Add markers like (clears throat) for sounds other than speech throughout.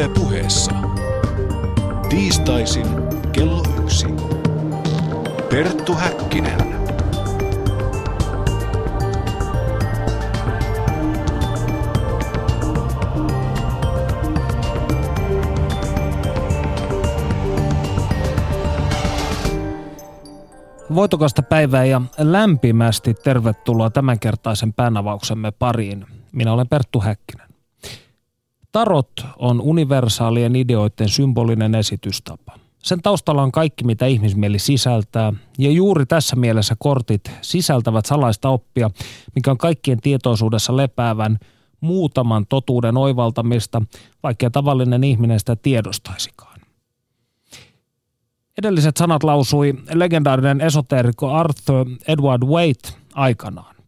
Yle puheessa. Tiistaisin kello yksi. Perttu Häkkinen. Voitokasta päivää ja lämpimästi tervetuloa tämänkertaisen päänavauksemme pariin. Minä olen Perttu Häkkinen. Tarot on universaalien ideoiden symbolinen esitystapa. Sen taustalla on kaikki, mitä ihmismieli sisältää, ja juuri tässä mielessä kortit sisältävät salaista oppia, mikä on kaikkien tietoisuudessa lepäävän muutaman totuuden oivaltamista, vaikka tavallinen ihminen sitä tiedostaisikaan. Edelliset sanat lausui legendaarinen esoteerikko Arthur Edward Waite aikanaan.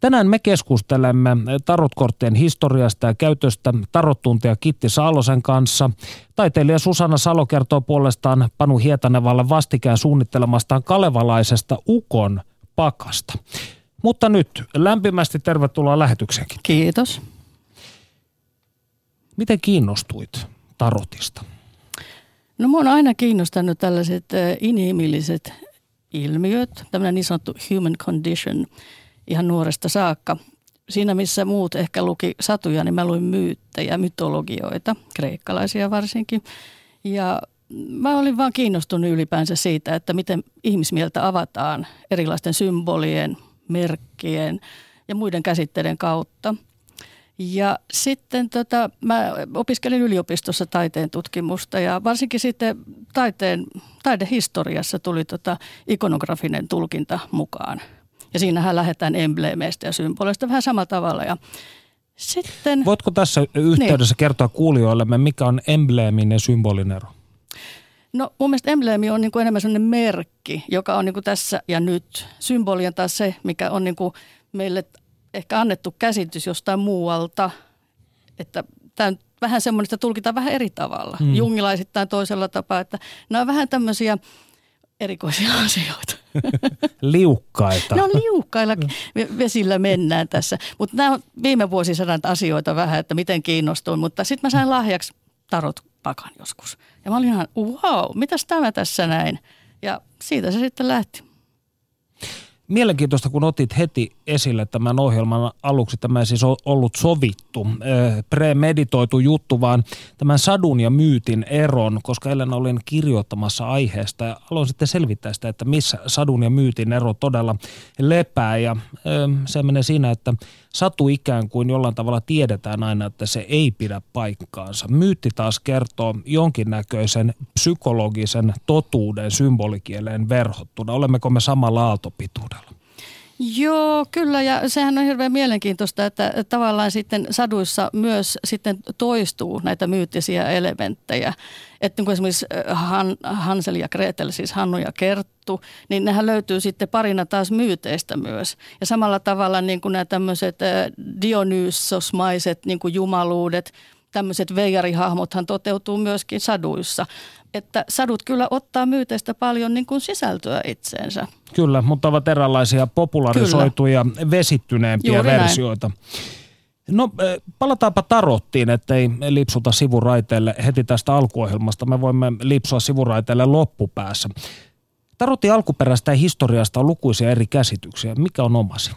Tänään me keskustelemme tarotkorttien historiasta ja käytöstä tarottuntija Kitti Saalosen kanssa. Taiteilija Susanna Salo kertoo puolestaan Panu Hietanevalle vastikään suunnittelemastaan kalevalaisesta Ukon pakasta. Mutta nyt lämpimästi tervetuloa lähetykseenkin. Kiitos. Miten kiinnostuit tarotista? No mua on aina kiinnostanut tällaiset inhimilliset ilmiöt, tämmöinen niin sanottu human condition – ihan nuoresta saakka. Siinä missä muut ehkä luki satuja, niin mä luin myyttejä, mytologioita, kreikkalaisia varsinkin. Ja mä olin vaan kiinnostunut ylipäänsä siitä, että miten ihmismieltä avataan erilaisten symbolien, merkkien ja muiden käsitteiden kautta. Ja sitten tota, mä opiskelin yliopistossa taiteen tutkimusta ja varsinkin sitten taiteen, taidehistoriassa tuli tota ikonografinen tulkinta mukaan – ja siinähän lähdetään embleemeistä ja symboleista vähän samalla tavalla. Ja sitten, Voitko tässä yhteydessä niin. kertoa kuulijoillemme, mikä on embleemin ja symbolin ero? No mun mielestä embleemi on niin kuin enemmän sellainen merkki, joka on niin kuin tässä ja nyt. Symboli on taas se, mikä on niin kuin meille ehkä annettu käsitys jostain muualta, että tämä on vähän semmoinen, että tulkitaan vähän eri tavalla. Mm. Jungilaisittain toisella tapaa, että nämä on vähän tämmöisiä erikoisia (laughs) asioita. Liukkaita. No liukkailla vesillä mennään tässä. Mutta nämä on viime vuosisadan asioita vähän, että miten kiinnostuin. Mutta sitten mä sain lahjaksi tarot pakan joskus. Ja mä olin ihan, wow, mitäs tämä tässä näin? Ja siitä se sitten lähti mielenkiintoista, kun otit heti esille tämän ohjelman aluksi. Tämä ei siis ollut sovittu, premeditoitu juttu, vaan tämän sadun ja myytin eron, koska eilen olin kirjoittamassa aiheesta ja aloin sitten selvittää sitä, että missä sadun ja myytin ero todella lepää. Ja se menee siinä, että satu ikään kuin jollain tavalla tiedetään aina, että se ei pidä paikkaansa. Myytti taas kertoo jonkinnäköisen psykologisen totuuden symbolikieleen verhottuna. Olemmeko me samalla aaltopituudella? Joo, kyllä ja sehän on hirveän mielenkiintoista, että tavallaan sitten saduissa myös sitten toistuu näitä myyttisiä elementtejä. Että niin esimerkiksi äh, Han, Hansel ja Gretel, siis Hannu ja Kerttu, niin nehän löytyy sitten parina taas myyteistä myös. Ja samalla tavalla niin kuin nämä tämmöiset äh, Dionysosmaiset niin kuin jumaluudet, tämmöiset veijarihahmothan toteutuu myöskin saduissa että sadut kyllä ottaa myyteistä paljon niin kuin sisältöä itseensä. Kyllä, mutta ovat erilaisia popularisoituja, kyllä. vesittyneempiä Juuri versioita. Näin. No palataanpa tarottiin, ettei lipsuta sivuraiteelle heti tästä alkuohjelmasta. Me voimme lipsua sivuraiteelle loppupäässä. Tarotin alkuperäistä ja historiasta on lukuisia eri käsityksiä. Mikä on omasi?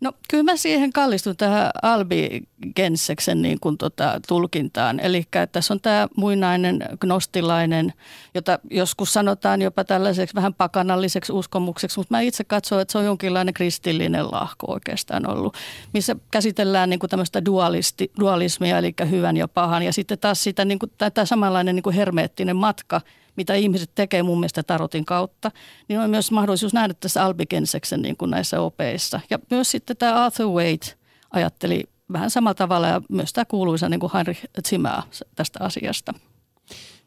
No kyllä mä siihen kallistun tähän Albigenseksen niin kuin tota, tulkintaan. Eli tässä on tämä muinainen gnostilainen, jota joskus sanotaan jopa tällaiseksi vähän pakanalliseksi uskomukseksi, mutta mä itse katson, että se on jonkinlainen kristillinen lahko oikeastaan ollut, missä käsitellään niin kuin tämmöistä dualisti, dualismia, eli hyvän ja pahan. Ja sitten taas sitä, niin kuin, tämä samanlainen niin kuin hermeettinen matka – mitä ihmiset tekee mun mielestä tarotin kautta, niin on myös mahdollisuus nähdä tässä Albigenseksen niin kuin näissä opeissa. Ja myös sitten tämä Arthur Waite ajatteli vähän samalla tavalla ja myös tämä kuuluisa niin kuin Heinrich Zimmer tästä asiasta.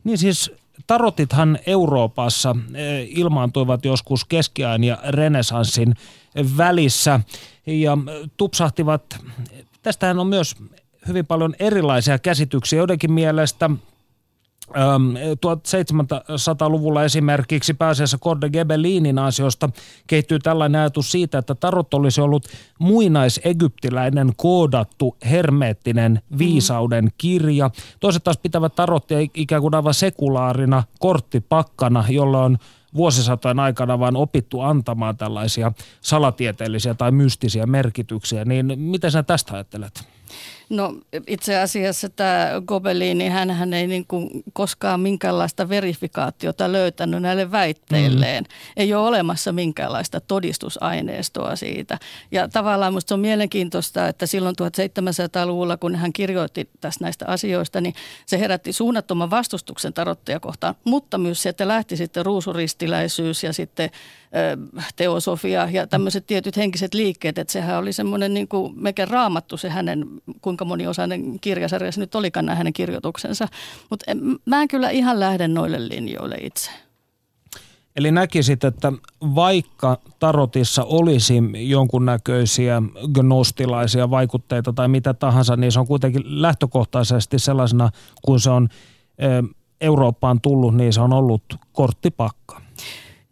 Niin siis tarotithan Euroopassa eh, ilmaantuivat joskus keskiajan ja renesanssin välissä ja tupsahtivat, tästähän on myös hyvin paljon erilaisia käsityksiä. Joidenkin mielestä 1700-luvulla esimerkiksi pääasiassa Corde Gebelinin ansiosta kehittyy tällainen ajatus siitä, että tarot olisi ollut muinaisegyptiläinen koodattu hermeettinen viisauden kirja. Toiset taas pitävät tarottia ikään kuin aivan sekulaarina korttipakkana, jolla on vuosisatojen aikana vain opittu antamaan tällaisia salatieteellisiä tai mystisiä merkityksiä. Niin mitä sä tästä ajattelet? No itse asiassa tämä Gobelini, hän, hän ei niin kuin koskaan minkäänlaista verifikaatiota löytänyt näille väitteilleen. Mm. Ei ole olemassa minkäänlaista todistusaineistoa siitä. Ja tavallaan minusta on mielenkiintoista, että silloin 1700-luvulla, kun hän kirjoitti tästä näistä asioista, niin se herätti suunnattoman vastustuksen tarotteja kohtaan, mutta myös se, että lähti sitten ruusuristiläisyys ja sitten teosofia ja tämmöiset tietyt henkiset liikkeet, että sehän oli semmoinen niin kuin mekä raamattu se hänen, kuinka moniosainen kirjasarja se nyt olikaan nämä hänen kirjoituksensa. Mutta mä en kyllä ihan lähde noille linjoille itse. Eli näkisit, että vaikka tarotissa olisi jonkunnäköisiä gnostilaisia vaikutteita tai mitä tahansa, niin se on kuitenkin lähtökohtaisesti sellaisena, kun se on Eurooppaan tullut, niin se on ollut korttipakka.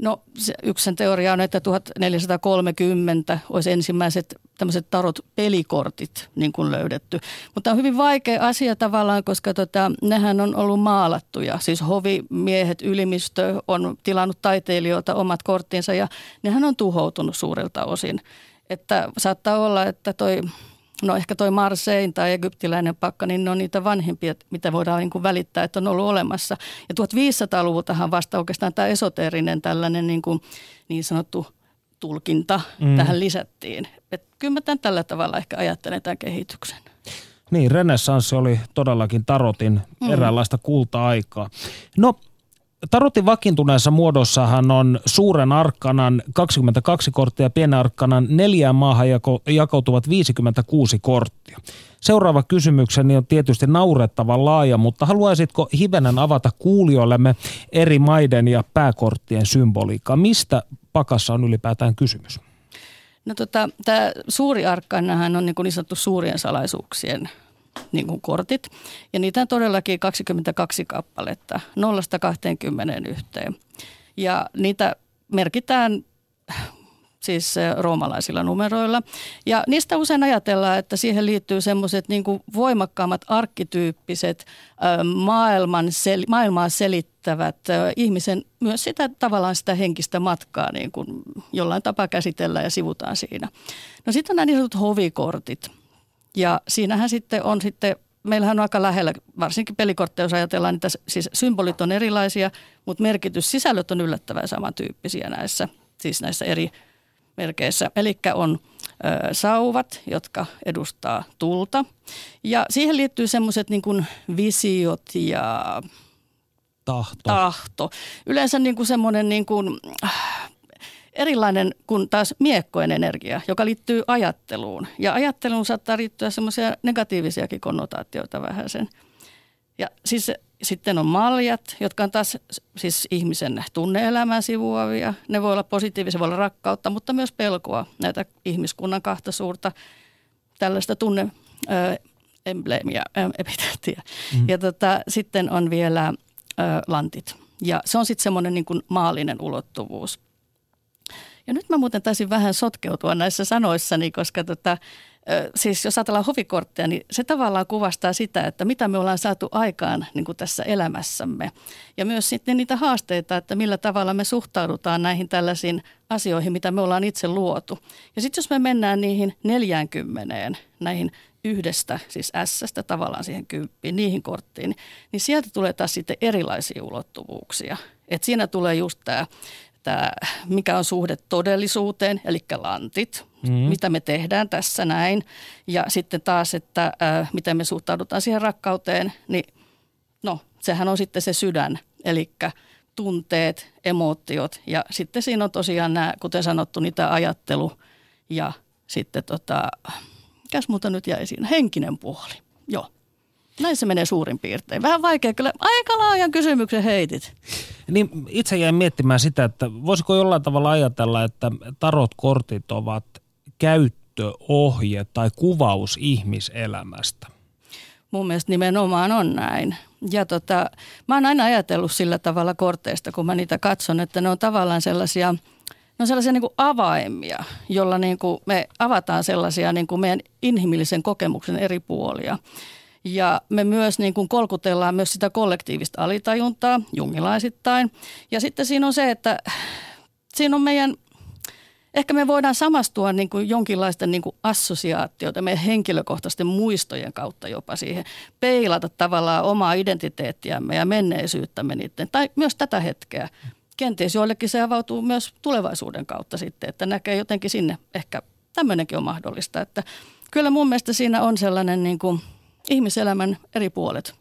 No se, yksi sen teoria on, että 1430 olisi ensimmäiset tämmöiset tarot pelikortit niin kuin löydetty. Mutta on hyvin vaikea asia tavallaan, koska tota, nehän on ollut maalattuja. Siis hovimiehet, ylimistö on tilannut taiteilijoilta omat korttinsa ja nehän on tuhoutunut suurelta osin. Että saattaa olla, että toi No ehkä toi Marsein tai egyptiläinen pakka, niin ne on niitä vanhempia, mitä voidaan niin kuin välittää, että on ollut olemassa. Ja 1500-luvultahan vasta oikeastaan tämä esoteerinen tällainen niin, kuin, niin sanottu tulkinta mm. tähän lisättiin. Et kyllä mä tämän tällä tavalla ehkä ajattelen tämän kehityksen. Niin, renessanssi oli todellakin tarotin mm. eräänlaista kulta-aikaa. No Tarotin vakiintuneessa muodossahan on suuren arkkanan 22 korttia ja pienen arkkanan neljään maahan jako, jakautuvat 56 korttia. Seuraava kysymykseni on tietysti naurettavan laaja, mutta haluaisitko hivenen avata kuulijoillemme eri maiden ja pääkorttien symboliikkaa? Mistä pakassa on ylipäätään kysymys? No tota, tämä suuri arkkanahan on niin, niin sanottu suurien salaisuuksien niin kuin kortit. Ja niitä on todellakin 22 kappaletta, 0-20 yhteen. Ja niitä merkitään siis roomalaisilla numeroilla. Ja niistä usein ajatellaan, että siihen liittyy semmoiset niin voimakkaammat arkkityyppiset maailman sel- maailmaa selittävät ihmisen myös sitä tavallaan sitä henkistä matkaa niin kuin jollain tapaa käsitellään ja sivutaan siinä. No sitten on nämä niin sanotut hovikortit – ja siinähän sitten on sitten, meillähän on aika lähellä, varsinkin pelikortteja, jos ajatellaan, että siis symbolit on erilaisia, mutta merkitys, sisällöt on yllättävän samantyyppisiä näissä, siis näissä eri merkeissä. Eli on ö, sauvat, jotka edustaa tulta. Ja siihen liittyy semmoiset niin kuin visiot ja tahto. tahto. Yleensä niin kuin semmoinen niin kuin, erilainen kuin taas miekkojen energia, joka liittyy ajatteluun. Ja ajatteluun saattaa liittyä semmoisia negatiivisiakin konnotaatioita vähän sen. Ja siis sitten on maljat, jotka on taas siis ihmisen tunneelämää sivuavia. Ne voi olla positiivisia, voi olla rakkautta, mutta myös pelkoa. Näitä ihmiskunnan kahta suurta tällaista tunne embleemiä, epiteettiä. Mm. Ja tota, sitten on vielä ö, lantit. Ja se on sitten semmoinen niin kuin maallinen ulottuvuus. Ja nyt mä muuten taisin vähän sotkeutua näissä sanoissani, koska tota, siis jos ajatellaan hovikortteja, niin se tavallaan kuvastaa sitä, että mitä me ollaan saatu aikaan niin kuin tässä elämässämme. Ja myös sitten niitä haasteita, että millä tavalla me suhtaudutaan näihin tällaisiin asioihin, mitä me ollaan itse luotu. Ja sitten jos me mennään niihin 40, näihin yhdestä, siis s tavallaan siihen kymppiin, niihin korttiin, niin sieltä tulee taas sitten erilaisia ulottuvuuksia. Et siinä tulee just tämä että mikä on suhde todellisuuteen, eli lantit, mm. mitä me tehdään tässä näin. Ja sitten taas, että äh, miten me suhtaudutaan siihen rakkauteen, niin no, sehän on sitten se sydän, eli tunteet, emootiot ja sitten siinä on tosiaan nämä, kuten sanottu, niitä ajattelu ja sitten tota, mikäs muuta nyt jäi siinä, henkinen puoli. Joo. Näin se menee suurin piirtein. Vähän vaikea kyllä. Aika laajan kysymyksen heitit. Niin itse jäin miettimään sitä, että voisiko jollain tavalla ajatella, että tarot-kortit ovat käyttöohje tai kuvaus ihmiselämästä? Mun mielestä nimenomaan on näin. Ja tota, mä oon aina ajatellut sillä tavalla korteista, kun mä niitä katson, että ne on tavallaan sellaisia, ne on sellaisia niin kuin avaimia, jolla niin kuin me avataan sellaisia niin kuin meidän inhimillisen kokemuksen eri puolia. Ja me myös niin kuin kolkutellaan myös sitä kollektiivista alitajuntaa jungilaisittain. Ja sitten siinä on se, että siinä on meidän ehkä me voidaan samastua niin kuin jonkinlaisten niin kuin assosiaatioita meidän henkilökohtaisten muistojen kautta jopa siihen. Peilata tavallaan omaa identiteettiämme ja menneisyyttämme niiden, tai myös tätä hetkeä. Kenties joillekin se avautuu myös tulevaisuuden kautta sitten, että näkee jotenkin sinne. Ehkä tämmöinenkin on mahdollista. Että kyllä mun mielestä siinä on sellainen niin kuin ihmiselämän eri puolet.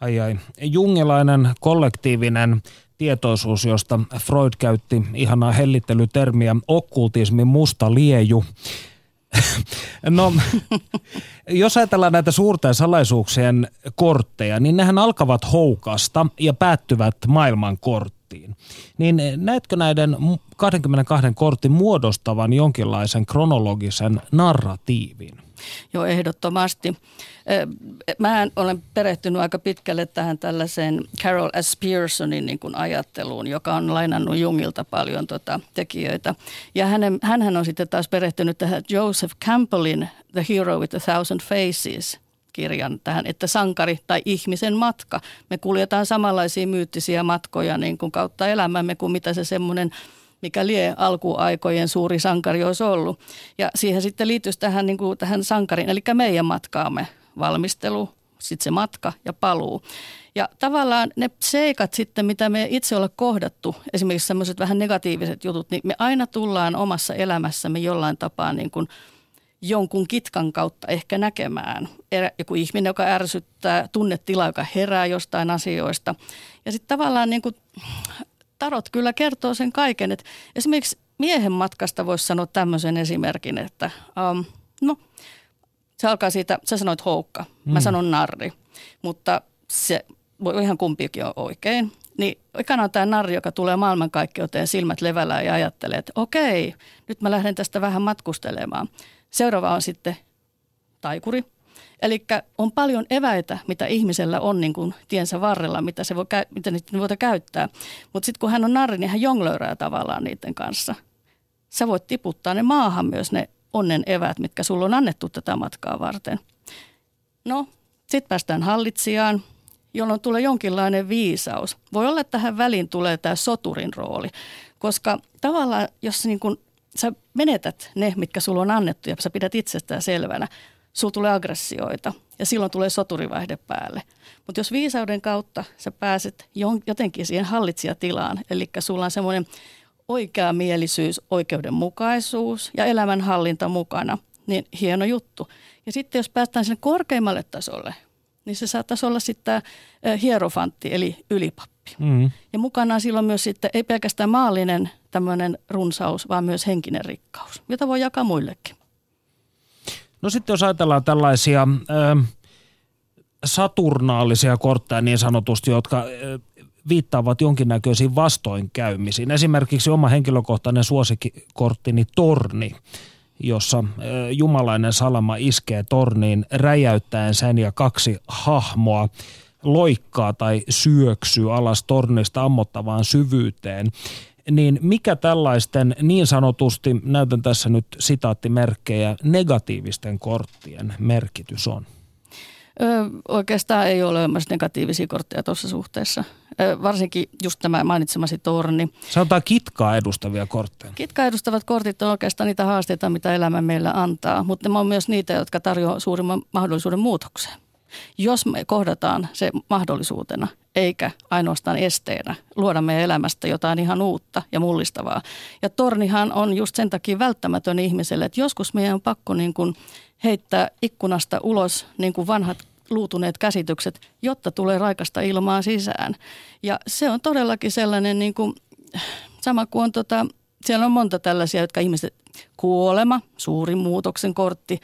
Ai ai. Jungilainen kollektiivinen tietoisuus, josta Freud käytti ihanaa hellittelytermiä okkultismin musta lieju. (laughs) no, (laughs) jos ajatellaan näitä suurten salaisuuksien kortteja, niin nehän alkavat houkasta ja päättyvät maailman korttiin. Niin näetkö näiden 22 kortin muodostavan jonkinlaisen kronologisen narratiivin? Joo, ehdottomasti. Mä olen perehtynyt aika pitkälle tähän tällaiseen Carol S. Pearsonin niin kuin ajatteluun, joka on lainannut Jungilta paljon tota, tekijöitä. Ja hänen, hänhän on sitten taas perehtynyt tähän Joseph Campbellin The Hero with a Thousand Faces kirjan tähän, että sankari tai ihmisen matka. Me kuljetaan samanlaisia myyttisiä matkoja niin kuin kautta elämämme kuin mitä se semmoinen – mikä lie alkuaikojen suuri sankari olisi ollut. Ja siihen sitten liittyisi tähän, niin kuin tähän sankarin, eli meidän matkaamme valmistelu, sitten se matka ja paluu. Ja tavallaan ne seikat sitten, mitä me itse ollaan kohdattu, esimerkiksi sellaiset vähän negatiiviset jutut, niin me aina tullaan omassa elämässämme jollain tapaa niin kuin jonkun kitkan kautta ehkä näkemään. Joku ihminen, joka ärsyttää, tunnetila, joka herää jostain asioista. Ja sitten tavallaan niin kuin tarot kyllä kertoo sen kaiken. Että esimerkiksi miehen matkasta voisi sanoa tämmöisen esimerkin, että um, no, se alkaa siitä, sä sanoit houkka, mä mm. sanon narri, mutta se voi ihan kumpikin on oikein. Niin ekana on tämä narri, joka tulee maailmankaikkeuteen silmät levällä ja ajattelee, että okei, nyt mä lähden tästä vähän matkustelemaan. Seuraava on sitten taikuri, Eli on paljon eväitä, mitä ihmisellä on niin kuin tiensä varrella, mitä, se voi, mitä niitä voi käyttää. Mutta sitten kun hän on narri, niin hän jonglöörää tavallaan niiden kanssa. Sä voit tiputtaa ne maahan myös ne onnen eväät, mitkä sulla on annettu tätä matkaa varten. No, sitten päästään hallitsijaan, jolloin tulee jonkinlainen viisaus. Voi olla, että tähän väliin tulee tämä soturin rooli, koska tavallaan jos niin kun sä menetät ne, mitkä sulla on annettu ja sä pidät itsestään selvänä, sulla tulee aggressioita ja silloin tulee soturivaihde päälle. Mutta jos viisauden kautta sä pääset jotenkin siihen hallitsijatilaan, eli sulla on semmoinen oikea mielisyys, oikeudenmukaisuus ja elämänhallinta mukana, niin hieno juttu. Ja sitten jos päästään sinne korkeimmalle tasolle, niin se saattaisi olla sitten hierofantti eli ylipappi. Mm. Ja mukana on silloin myös sitten ei pelkästään maallinen tämmöinen runsaus, vaan myös henkinen rikkaus, jota voi jakaa muillekin. No sitten jos ajatellaan tällaisia ö, saturnaalisia kortteja niin sanotusti, jotka ö, viittaavat jonkinnäköisiin vastoinkäymisiin. Esimerkiksi oma henkilökohtainen suosikkikorttini Torni, jossa jumalainen salama iskee torniin räjäyttäen sen ja kaksi hahmoa loikkaa tai syöksyy alas tornista ammottavaan syvyyteen niin mikä tällaisten niin sanotusti, näytän tässä nyt sitaattimerkkejä, negatiivisten korttien merkitys on? Ö, oikeastaan ei ole olemassa negatiivisia kortteja tuossa suhteessa. Ö, varsinkin just tämä mainitsemasi torni. Sanotaan kitkaa edustavia kortteja. Kitkaa edustavat kortit on oikeastaan niitä haasteita, mitä elämä meillä antaa, mutta ne on myös niitä, jotka tarjoavat suurimman mahdollisuuden muutokseen. Jos me kohdataan se mahdollisuutena, eikä ainoastaan esteenä luoda meidän elämästä jotain ihan uutta ja mullistavaa. Ja tornihan on just sen takia välttämätön ihmiselle, että joskus meidän on pakko niin kuin heittää ikkunasta ulos niin kuin vanhat luutuneet käsitykset, jotta tulee raikasta ilmaa sisään. Ja se on todellakin sellainen niin kuin, sama kuin on tota, siellä on monta tällaisia, jotka ihmiset, kuolema, suurin muutoksen kortti,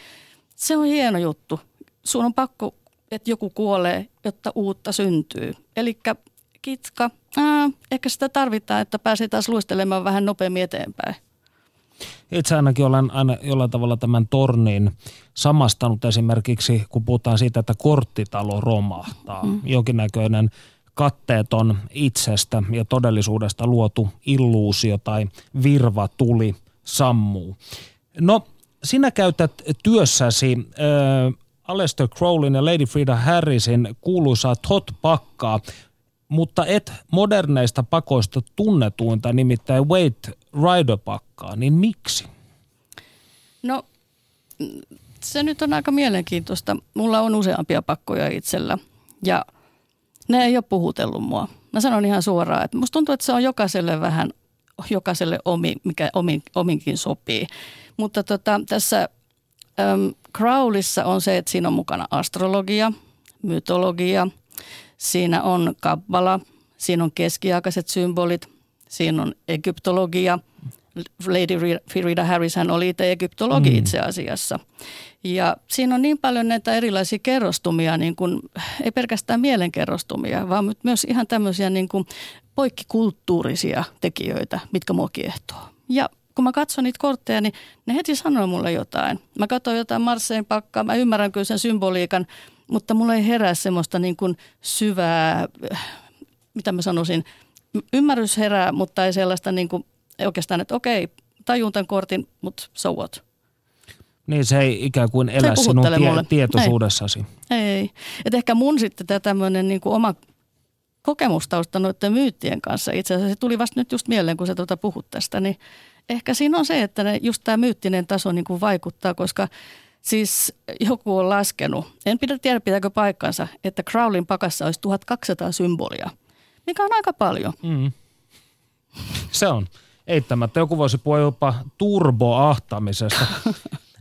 se on hieno juttu. Sun on pakko että joku kuolee, jotta uutta syntyy. Eli kitka, ää, ehkä sitä tarvitaan, että pääsee taas luistelemaan vähän nopeammin eteenpäin. Itse ainakin olen aina jollain tavalla tämän tornin samastanut esimerkiksi, kun puhutaan siitä, että korttitalo romahtaa. Mm. Jonkinnäköinen katteeton itsestä ja todellisuudesta luotu illuusio tai virva tuli sammuu. No, sinä käytät työssäsi äh, Aleister Crowlin ja Lady Frida Harrisin kuuluisaa Tot-pakkaa, mutta et moderneista pakoista tunnetuinta, nimittäin Wait Rider-pakkaa, niin miksi? No se nyt on aika mielenkiintoista. Mulla on useampia pakkoja itsellä ja ne ei ole puhutellut mua. Mä sanon ihan suoraan, että musta tuntuu, että se on jokaiselle vähän, jokaiselle omi, mikä omin, ominkin sopii. Mutta tota, tässä äm, Crowlissa on se, että siinä on mukana astrologia, mytologia, siinä on kabbala, siinä on keskiaikaiset symbolit, siinä on egyptologia. Lady Frida Harris hän oli itse egyptologi mm. itse asiassa. Ja siinä on niin paljon näitä erilaisia kerrostumia, niin kuin, ei pelkästään mielenkerrostumia, vaan myös ihan tämmöisiä niin kuin poikkikulttuurisia tekijöitä, mitkä mua kiehtoo. Ja kun mä katson niitä kortteja, niin ne heti sanoo mulle jotain. Mä katson jotain Marsein pakkaa, mä ymmärrän kyllä sen symboliikan, mutta mulla ei herää semmoista niin kuin syvää, mitä mä sanoisin, ymmärrys herää, mutta ei sellaista niin kuin, oikeastaan, että okei, tajun tämän kortin, mutta so what? Niin se ei ikään kuin elä sinun tie- tietoisuudessasi. Ei. ei. Et ehkä mun sitten tämä tämmöinen niin oma kokemustausta noiden myyttien kanssa, itse asiassa se tuli vasta nyt just mieleen, kun sä tuota puhut tästä, niin ehkä siinä on se, että ne, just tämä myyttinen taso niin kuin vaikuttaa, koska siis joku on laskenut, en pidä tiedä pitääkö paikkansa, että Crowlin pakassa olisi 1200 symbolia, mikä on aika paljon. Mm. (laughs) Se on. Eittämättä joku voisi puhua jopa turboahtamisesta. (laughs)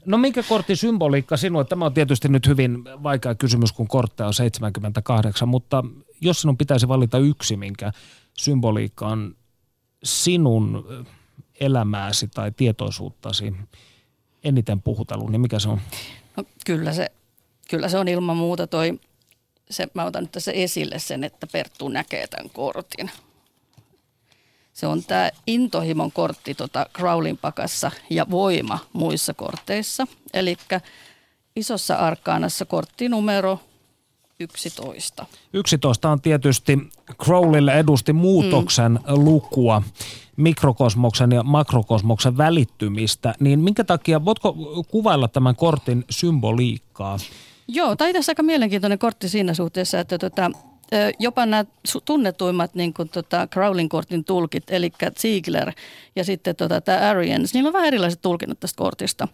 No minkä kortin symboliikka sinulle? Tämä on tietysti nyt hyvin vaikea kysymys, kun kortteja on 78, mutta jos sinun pitäisi valita yksi, minkä symboliikka on sinun elämääsi tai tietoisuuttasi eniten puhutellut, niin mikä se on? No, kyllä, se, kyllä se on ilman muuta toi, se, mä otan nyt tässä esille sen, että Perttu näkee tämän kortin. Se on tämä intohimon kortti tota Crowlin pakassa ja voima muissa korteissa. Eli isossa arkaanassa kortti numero 11. 11 on tietysti Crowlille edusti muutoksen mm. lukua, mikrokosmoksen ja makrokosmoksen välittymistä. Niin minkä takia, voitko kuvailla tämän kortin symboliikkaa? Joo, tämä on aika mielenkiintoinen kortti siinä suhteessa, että tota, jopa nämä tunnetuimmat niin kuin, tota, Crowlin kortin tulkit, eli Ziegler ja sitten tota, tämä Arians, niillä on vähän erilaiset tulkinnat tästä kortista.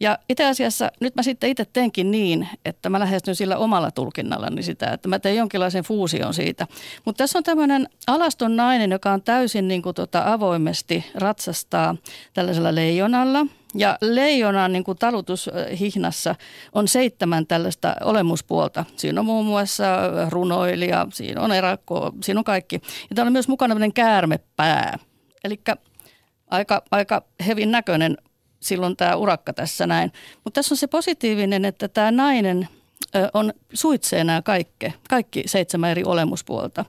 Ja itse asiassa nyt mä sitten itse teenkin niin, että mä lähestyn sillä omalla tulkinnallani sitä, että mä teen jonkinlaisen fuusion siitä. Mutta tässä on tämmöinen alaston nainen, joka on täysin niin kuin, tota, avoimesti ratsastaa tällaisella leijonalla – ja leijonan niin kuin talutushihnassa on seitsemän tällaista olemuspuolta. Siinä on muun muassa runoilija, siinä on erakko, siinä on kaikki. Ja täällä on myös mukana tämmöinen käärmepää. Eli aika, aika hevin näköinen silloin tämä urakka tässä näin. Mutta tässä on se positiivinen, että tämä nainen on suitsee nämä kaikki, kaikki seitsemän eri olemuspuolta.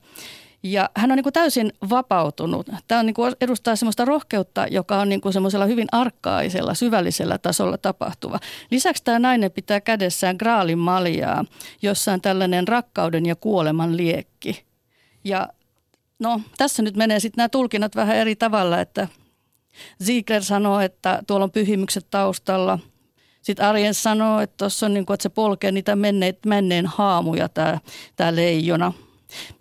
Ja hän on niin kuin täysin vapautunut. Tämä on niin kuin edustaa sellaista rohkeutta, joka on niin kuin semmoisella hyvin arkkaisella, syvällisellä tasolla tapahtuva. Lisäksi tämä nainen pitää kädessään graalin maljaa, jossa on tällainen rakkauden ja kuoleman liekki. Ja no, tässä nyt menee sitten nämä tulkinnat vähän eri tavalla, että Ziegler sanoo, että tuolla on pyhimykset taustalla. Sitten Arjen sanoo, että tuossa on niin kuin, että se polkee niitä menneet, menneen haamuja tämä, tämä leijona –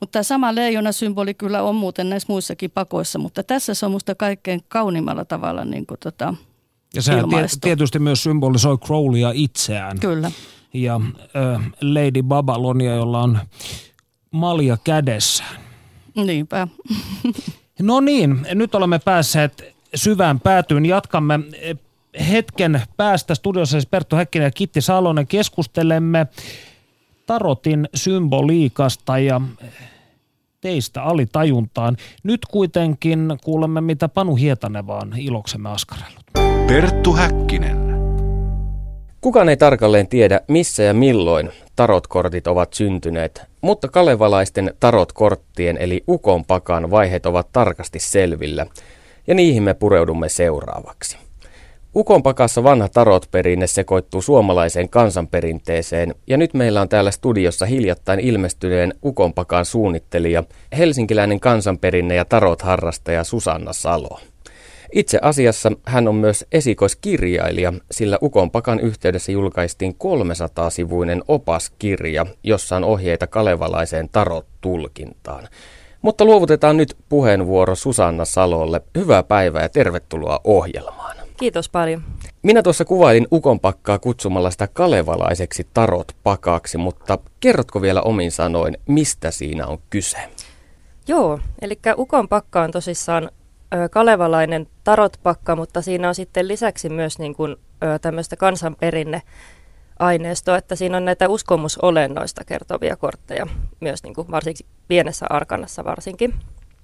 mutta tämä sama leijona-symboli kyllä on muuten näissä muissakin pakoissa, mutta tässä se on musta kaikkein kauniimmalla tavalla niin kuin tota, Ja se tietysti myös symbolisoi Crowleya itseään. Kyllä. Ja äh, Lady Babylonia, jolla on malja kädessään. Niinpä. (laughs) no niin, nyt olemme päässeet syvään päätyyn. Jatkamme hetken päästä studiossa siis Perttu Häkkinen ja Kitti Salonen keskustelemme tarotin symboliikasta ja teistä alitajuntaan. Nyt kuitenkin kuulemme, mitä Panu Hietanen vaan iloksemme askarellut. Perttu Häkkinen. Kukaan ei tarkalleen tiedä, missä ja milloin tarotkortit ovat syntyneet, mutta kalevalaisten tarotkorttien eli ukon pakan vaiheet ovat tarkasti selvillä, ja niihin me pureudumme seuraavaksi. Ukonpakassa vanha tarotperinne sekoittuu suomalaiseen kansanperinteeseen ja nyt meillä on täällä studiossa hiljattain ilmestyneen Ukonpakan suunnittelija, helsinkiläinen kansanperinne ja tarot-harrastaja Susanna Salo. Itse asiassa hän on myös esikoiskirjailija, sillä Ukonpakan yhteydessä julkaistiin 300-sivuinen opaskirja, jossa on ohjeita kalevalaiseen tarot-tulkintaan. Mutta luovutetaan nyt puheenvuoro Susanna Salolle. Hyvää päivää ja tervetuloa ohjelmaan. Kiitos paljon. Minä tuossa kuvailin ukonpakkaa kutsumalla sitä kalevalaiseksi tarot-pakaksi, mutta kerrotko vielä omin sanoin, mistä siinä on kyse? Joo, eli ukonpakka on tosissaan ö, kalevalainen tarot-pakka, mutta siinä on sitten lisäksi myös niin kuin, ö, tämmöistä kansanperinne aineistoa, että siinä on näitä uskomusolennoista kertovia kortteja, myös niin kuin varsinkin pienessä arkanassa varsinkin.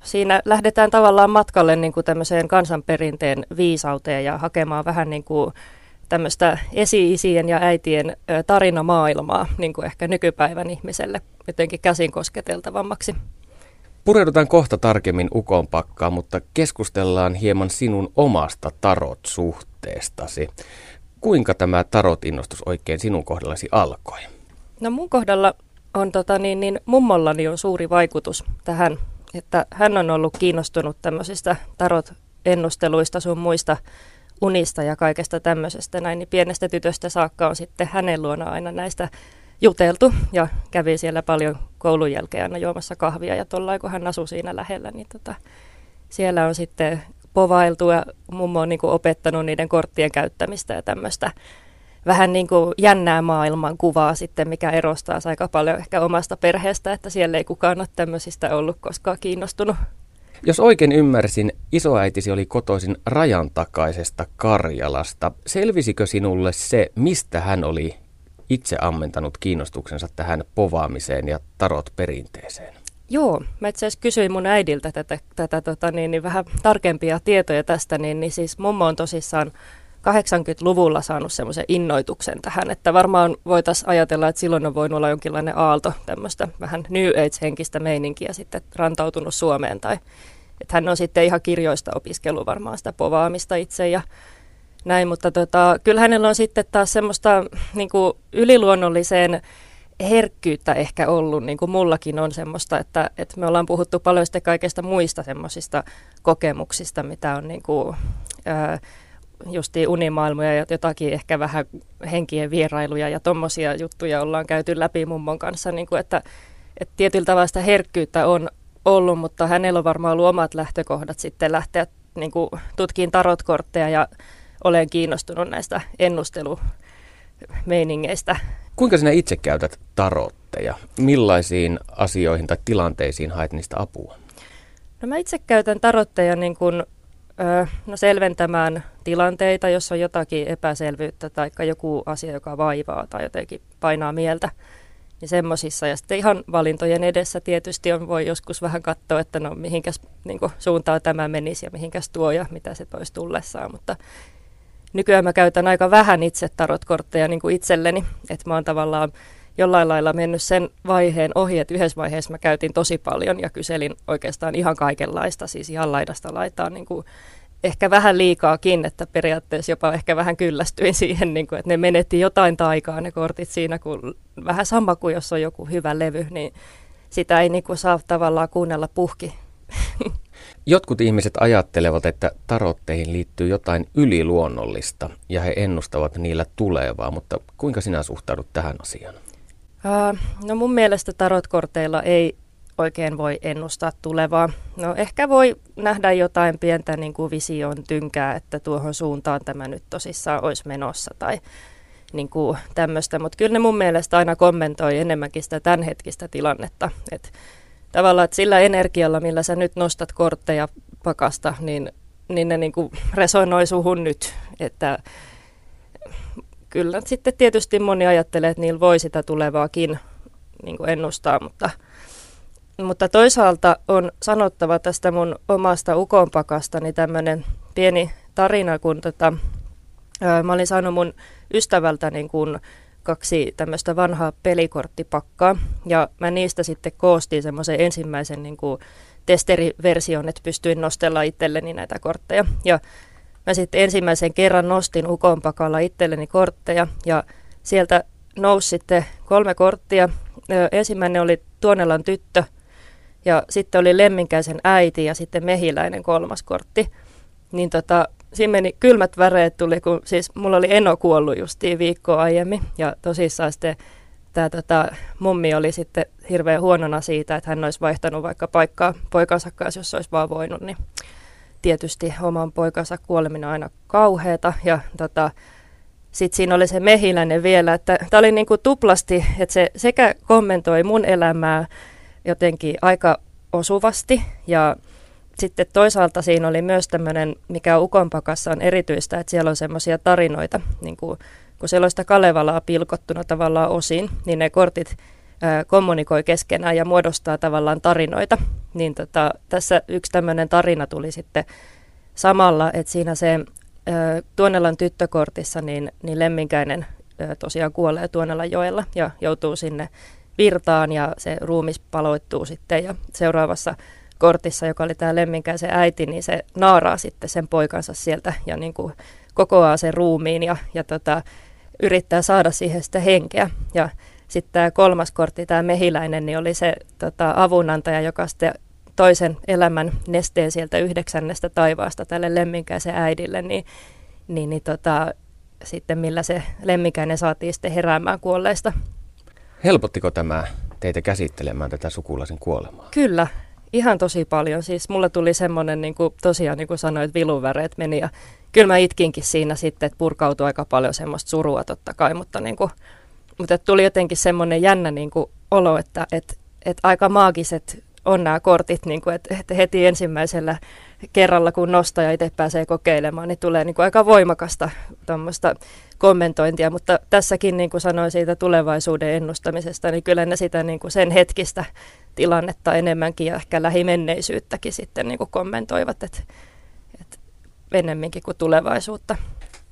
Siinä lähdetään tavallaan matkalle niin kuin tämmöiseen kansanperinteen viisauteen ja hakemaan vähän niin kuin tämmöistä esi-isien ja äitien tarinamaailmaa niin kuin ehkä nykypäivän ihmiselle jotenkin käsin kosketeltavammaksi. Pureudutaan kohta tarkemmin ukonpakkaan, mutta keskustellaan hieman sinun omasta tarot-suhteestasi. Kuinka tämä tarot-innostus oikein sinun kohdallasi alkoi? No mun kohdalla on tota niin, niin mummollani on suuri vaikutus tähän että hän on ollut kiinnostunut tämmöisistä tarot-ennusteluista sun muista unista ja kaikesta tämmöisestä näin, niin pienestä tytöstä saakka on sitten hänen luona aina näistä juteltu ja kävi siellä paljon koulun jälkeen aina juomassa kahvia ja tuolla kun hän asui siinä lähellä, niin tota, siellä on sitten povailtu ja mummo on niin kuin opettanut niiden korttien käyttämistä ja tämmöistä vähän niin kuin jännää maailman kuvaa sitten, mikä erostaa aika paljon ehkä omasta perheestä, että siellä ei kukaan ole tämmöisistä ollut koskaan kiinnostunut. Jos oikein ymmärsin, isoäitisi oli kotoisin rajan takaisesta Karjalasta. Selvisikö sinulle se, mistä hän oli itse ammentanut kiinnostuksensa tähän povaamiseen ja tarot perinteeseen? Joo, mä itse asiassa kysyin mun äidiltä tätä, tätä tota, niin, niin vähän tarkempia tietoja tästä, niin, niin siis mummo on tosissaan 80-luvulla saanut semmoisen innoituksen tähän, että varmaan voitaisiin ajatella, että silloin on voinut olla jonkinlainen aalto, tämmöistä vähän New Age-henkistä meininkiä sitten rantautunut Suomeen tai että hän on sitten ihan kirjoista opiskellut varmaan sitä povaamista itse ja näin, mutta tota, kyllä hänellä on sitten taas semmoista niin kuin yliluonnolliseen herkkyyttä ehkä ollut, niin kuin mullakin on semmoista, että, että me ollaan puhuttu paljon sitten kaikesta muista semmoisista kokemuksista, mitä on niin kuin, ää, justiin unimaailmoja ja jotakin ehkä vähän henkien vierailuja ja tommosia juttuja ollaan käyty läpi mummon kanssa, niin kuin että, että tietyllä tavalla sitä herkkyyttä on ollut, mutta hänellä on varmaan ollut omat lähtökohdat sitten lähteä niin kuin tutkiin tarotkortteja ja olen kiinnostunut näistä ennustelumeiningeistä. Kuinka sinä itse käytät tarotteja? Millaisiin asioihin tai tilanteisiin haet niistä apua? No mä itse käytän tarotteja niin kuin no selventämään tilanteita, jos on jotakin epäselvyyttä tai joku asia, joka vaivaa tai jotenkin painaa mieltä, niin semmoisissa. Ja sitten ihan valintojen edessä tietysti on, voi joskus vähän katsoa, että no mihinkäs niin suuntaan tämä menisi ja mihinkäs tuo ja mitä se toisi tullessaan, mutta nykyään mä käytän aika vähän itse tarotkortteja niin kuin itselleni, että mä oon tavallaan jollain lailla mennyt sen vaiheen ohi, että yhdessä vaiheessa mä käytin tosi paljon ja kyselin oikeastaan ihan kaikenlaista, siis ihan laidasta laitaan niin kuin ehkä vähän liikaakin, että periaatteessa jopa ehkä vähän kyllästyin (laughs) siihen, niin kuin, että ne menetti jotain taikaa ne kortit siinä, kun vähän sama kuin jos on joku hyvä levy, niin sitä ei niin kuin saa tavallaan kuunnella puhki. (laughs) Jotkut ihmiset ajattelevat, että tarotteihin liittyy jotain yliluonnollista ja he ennustavat niillä tulevaa, mutta kuinka sinä suhtaudut tähän asiaan? Uh, no mun mielestä tarotkorteilla ei oikein voi ennustaa tulevaa. No ehkä voi nähdä jotain pientä niin kuin vision tynkää, että tuohon suuntaan tämä nyt tosissaan olisi menossa tai niin kuin tämmöistä, mutta kyllä ne mun mielestä aina kommentoi enemmänkin sitä tämänhetkistä tilannetta. että tavallaan, että sillä energialla, millä sä nyt nostat kortteja pakasta, niin, niin ne niin kuin resonoi suhun nyt, että kyllä sitten tietysti moni ajattelee, että niillä voi sitä tulevaakin niin kuin ennustaa, mutta, mutta toisaalta on sanottava tästä mun omasta ukonpakastani tämmöinen pieni tarina, kun tota, ää, mä olin saanut mun ystävältä niin kuin kaksi tämmöistä vanhaa pelikorttipakkaa, ja mä niistä sitten koostin semmoisen ensimmäisen niin kuin testeriversion, että pystyin nostella itselleni näitä kortteja. Ja mä sitten ensimmäisen kerran nostin ukonpakalla itselleni kortteja ja sieltä nousi sitten kolme korttia. Ensimmäinen oli Tuonelan tyttö ja sitten oli Lemminkäisen äiti ja sitten Mehiläinen kolmas kortti. Niin tota, siinä meni kylmät väreet tuli, kun siis mulla oli eno kuollut justiin viikkoa aiemmin. Ja tosissaan sitten tämä tota, mummi oli sitten hirveän huonona siitä, että hän olisi vaihtanut vaikka paikkaa poikansa kanssa, jos olisi vaan voinut, niin tietysti oman poikansa kuoleminen aina kauheata ja tota, sitten siinä oli se mehiläinen vielä, että tämä oli niin kuin tuplasti, että se sekä kommentoi mun elämää jotenkin aika osuvasti ja sitten toisaalta siinä oli myös tämmöinen, mikä Ukonpakassa on erityistä, että siellä on semmoisia tarinoita, niin kuin, kun siellä on sitä Kalevalaa pilkottuna tavallaan osiin, niin ne kortit ää, kommunikoi keskenään ja muodostaa tavallaan tarinoita. Niin tota, tässä yksi tämmöinen tarina tuli sitten samalla, että siinä se Tuonelan tyttökortissa, niin, niin Lemminkäinen ää, tosiaan kuolee Tuonelan joella ja joutuu sinne virtaan ja se ruumis paloittuu sitten ja seuraavassa kortissa, joka oli tämä Lemminkäisen äiti, niin se naaraa sitten sen poikansa sieltä ja niin kuin kokoaa sen ruumiin ja, ja tota, yrittää saada siihen sitä henkeä. Ja sitten tämä kolmas kortti, tämä mehiläinen, niin oli se tota, avunantaja, joka sitten toisen elämän nesteen sieltä yhdeksännestä taivaasta tälle lemminkäisen äidille, niin, niin, niin tota, sitten millä se lemminkäinen saatiin sitten heräämään kuolleista. Helpottiko tämä teitä käsittelemään tätä sukulaisen kuolemaa? Kyllä, ihan tosi paljon. Siis mulla tuli semmoinen, niin kuin, tosiaan niin kuin sanoit, viluväreet meni ja kyllä mä itkinkin siinä sitten, että purkautui aika paljon semmoista surua totta kai, mutta, niin kuin, mutta tuli jotenkin semmoinen jännä niin kuin, olo, että, että, että aika maagiset on nämä kortit, niin kuin, että, että heti ensimmäisellä kerralla, kun nostaja itse pääsee kokeilemaan, niin tulee niin kuin aika voimakasta kommentointia, mutta tässäkin niin kuin sanoin siitä tulevaisuuden ennustamisesta, niin kyllä ne sitä niin kuin sen hetkistä tilannetta enemmänkin ja ehkä lähimenneisyyttäkin sitten niin kuin kommentoivat, että, että ennemminkin kuin tulevaisuutta.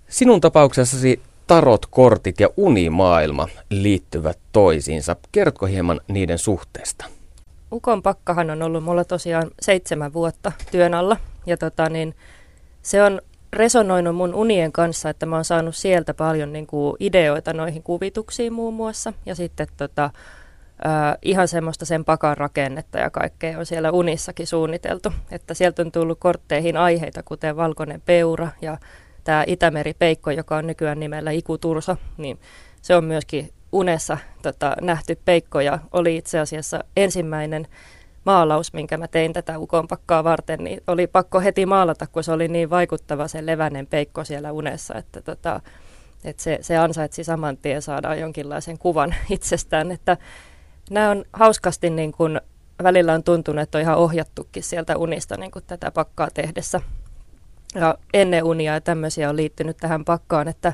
Sinun tapauksessasi tarot, kortit ja unimaailma liittyvät toisiinsa. Kerrotko hieman niiden suhteesta? Ukon pakkahan on ollut mulla tosiaan seitsemän vuotta työn alla. Ja tota, niin se on resonoinut mun unien kanssa, että mä oon saanut sieltä paljon niin kuin ideoita noihin kuvituksiin muun muassa. Ja sitten tota, äh, ihan semmoista sen pakan rakennetta ja kaikkea on siellä unissakin suunniteltu, että sieltä on tullut kortteihin aiheita kuten valkoinen peura ja tämä Itämeri-peikko, joka on nykyään nimellä Ikuturso, niin se on myöskin unessa tota, nähty peikko ja oli itse asiassa ensimmäinen maalaus, minkä mä tein tätä ukonpakkaa varten, niin oli pakko heti maalata, kun se oli niin vaikuttava se levänen peikko siellä unessa, että, tota, että se, se ansaitsi saman tien saada jonkinlaisen kuvan (laughs) itsestään, että nämä on hauskasti niin kuin välillä on tuntunut, että on ihan ohjattukin sieltä unista niin kuin tätä pakkaa tehdessä. Ja ennen unia ja tämmöisiä on liittynyt tähän pakkaan, että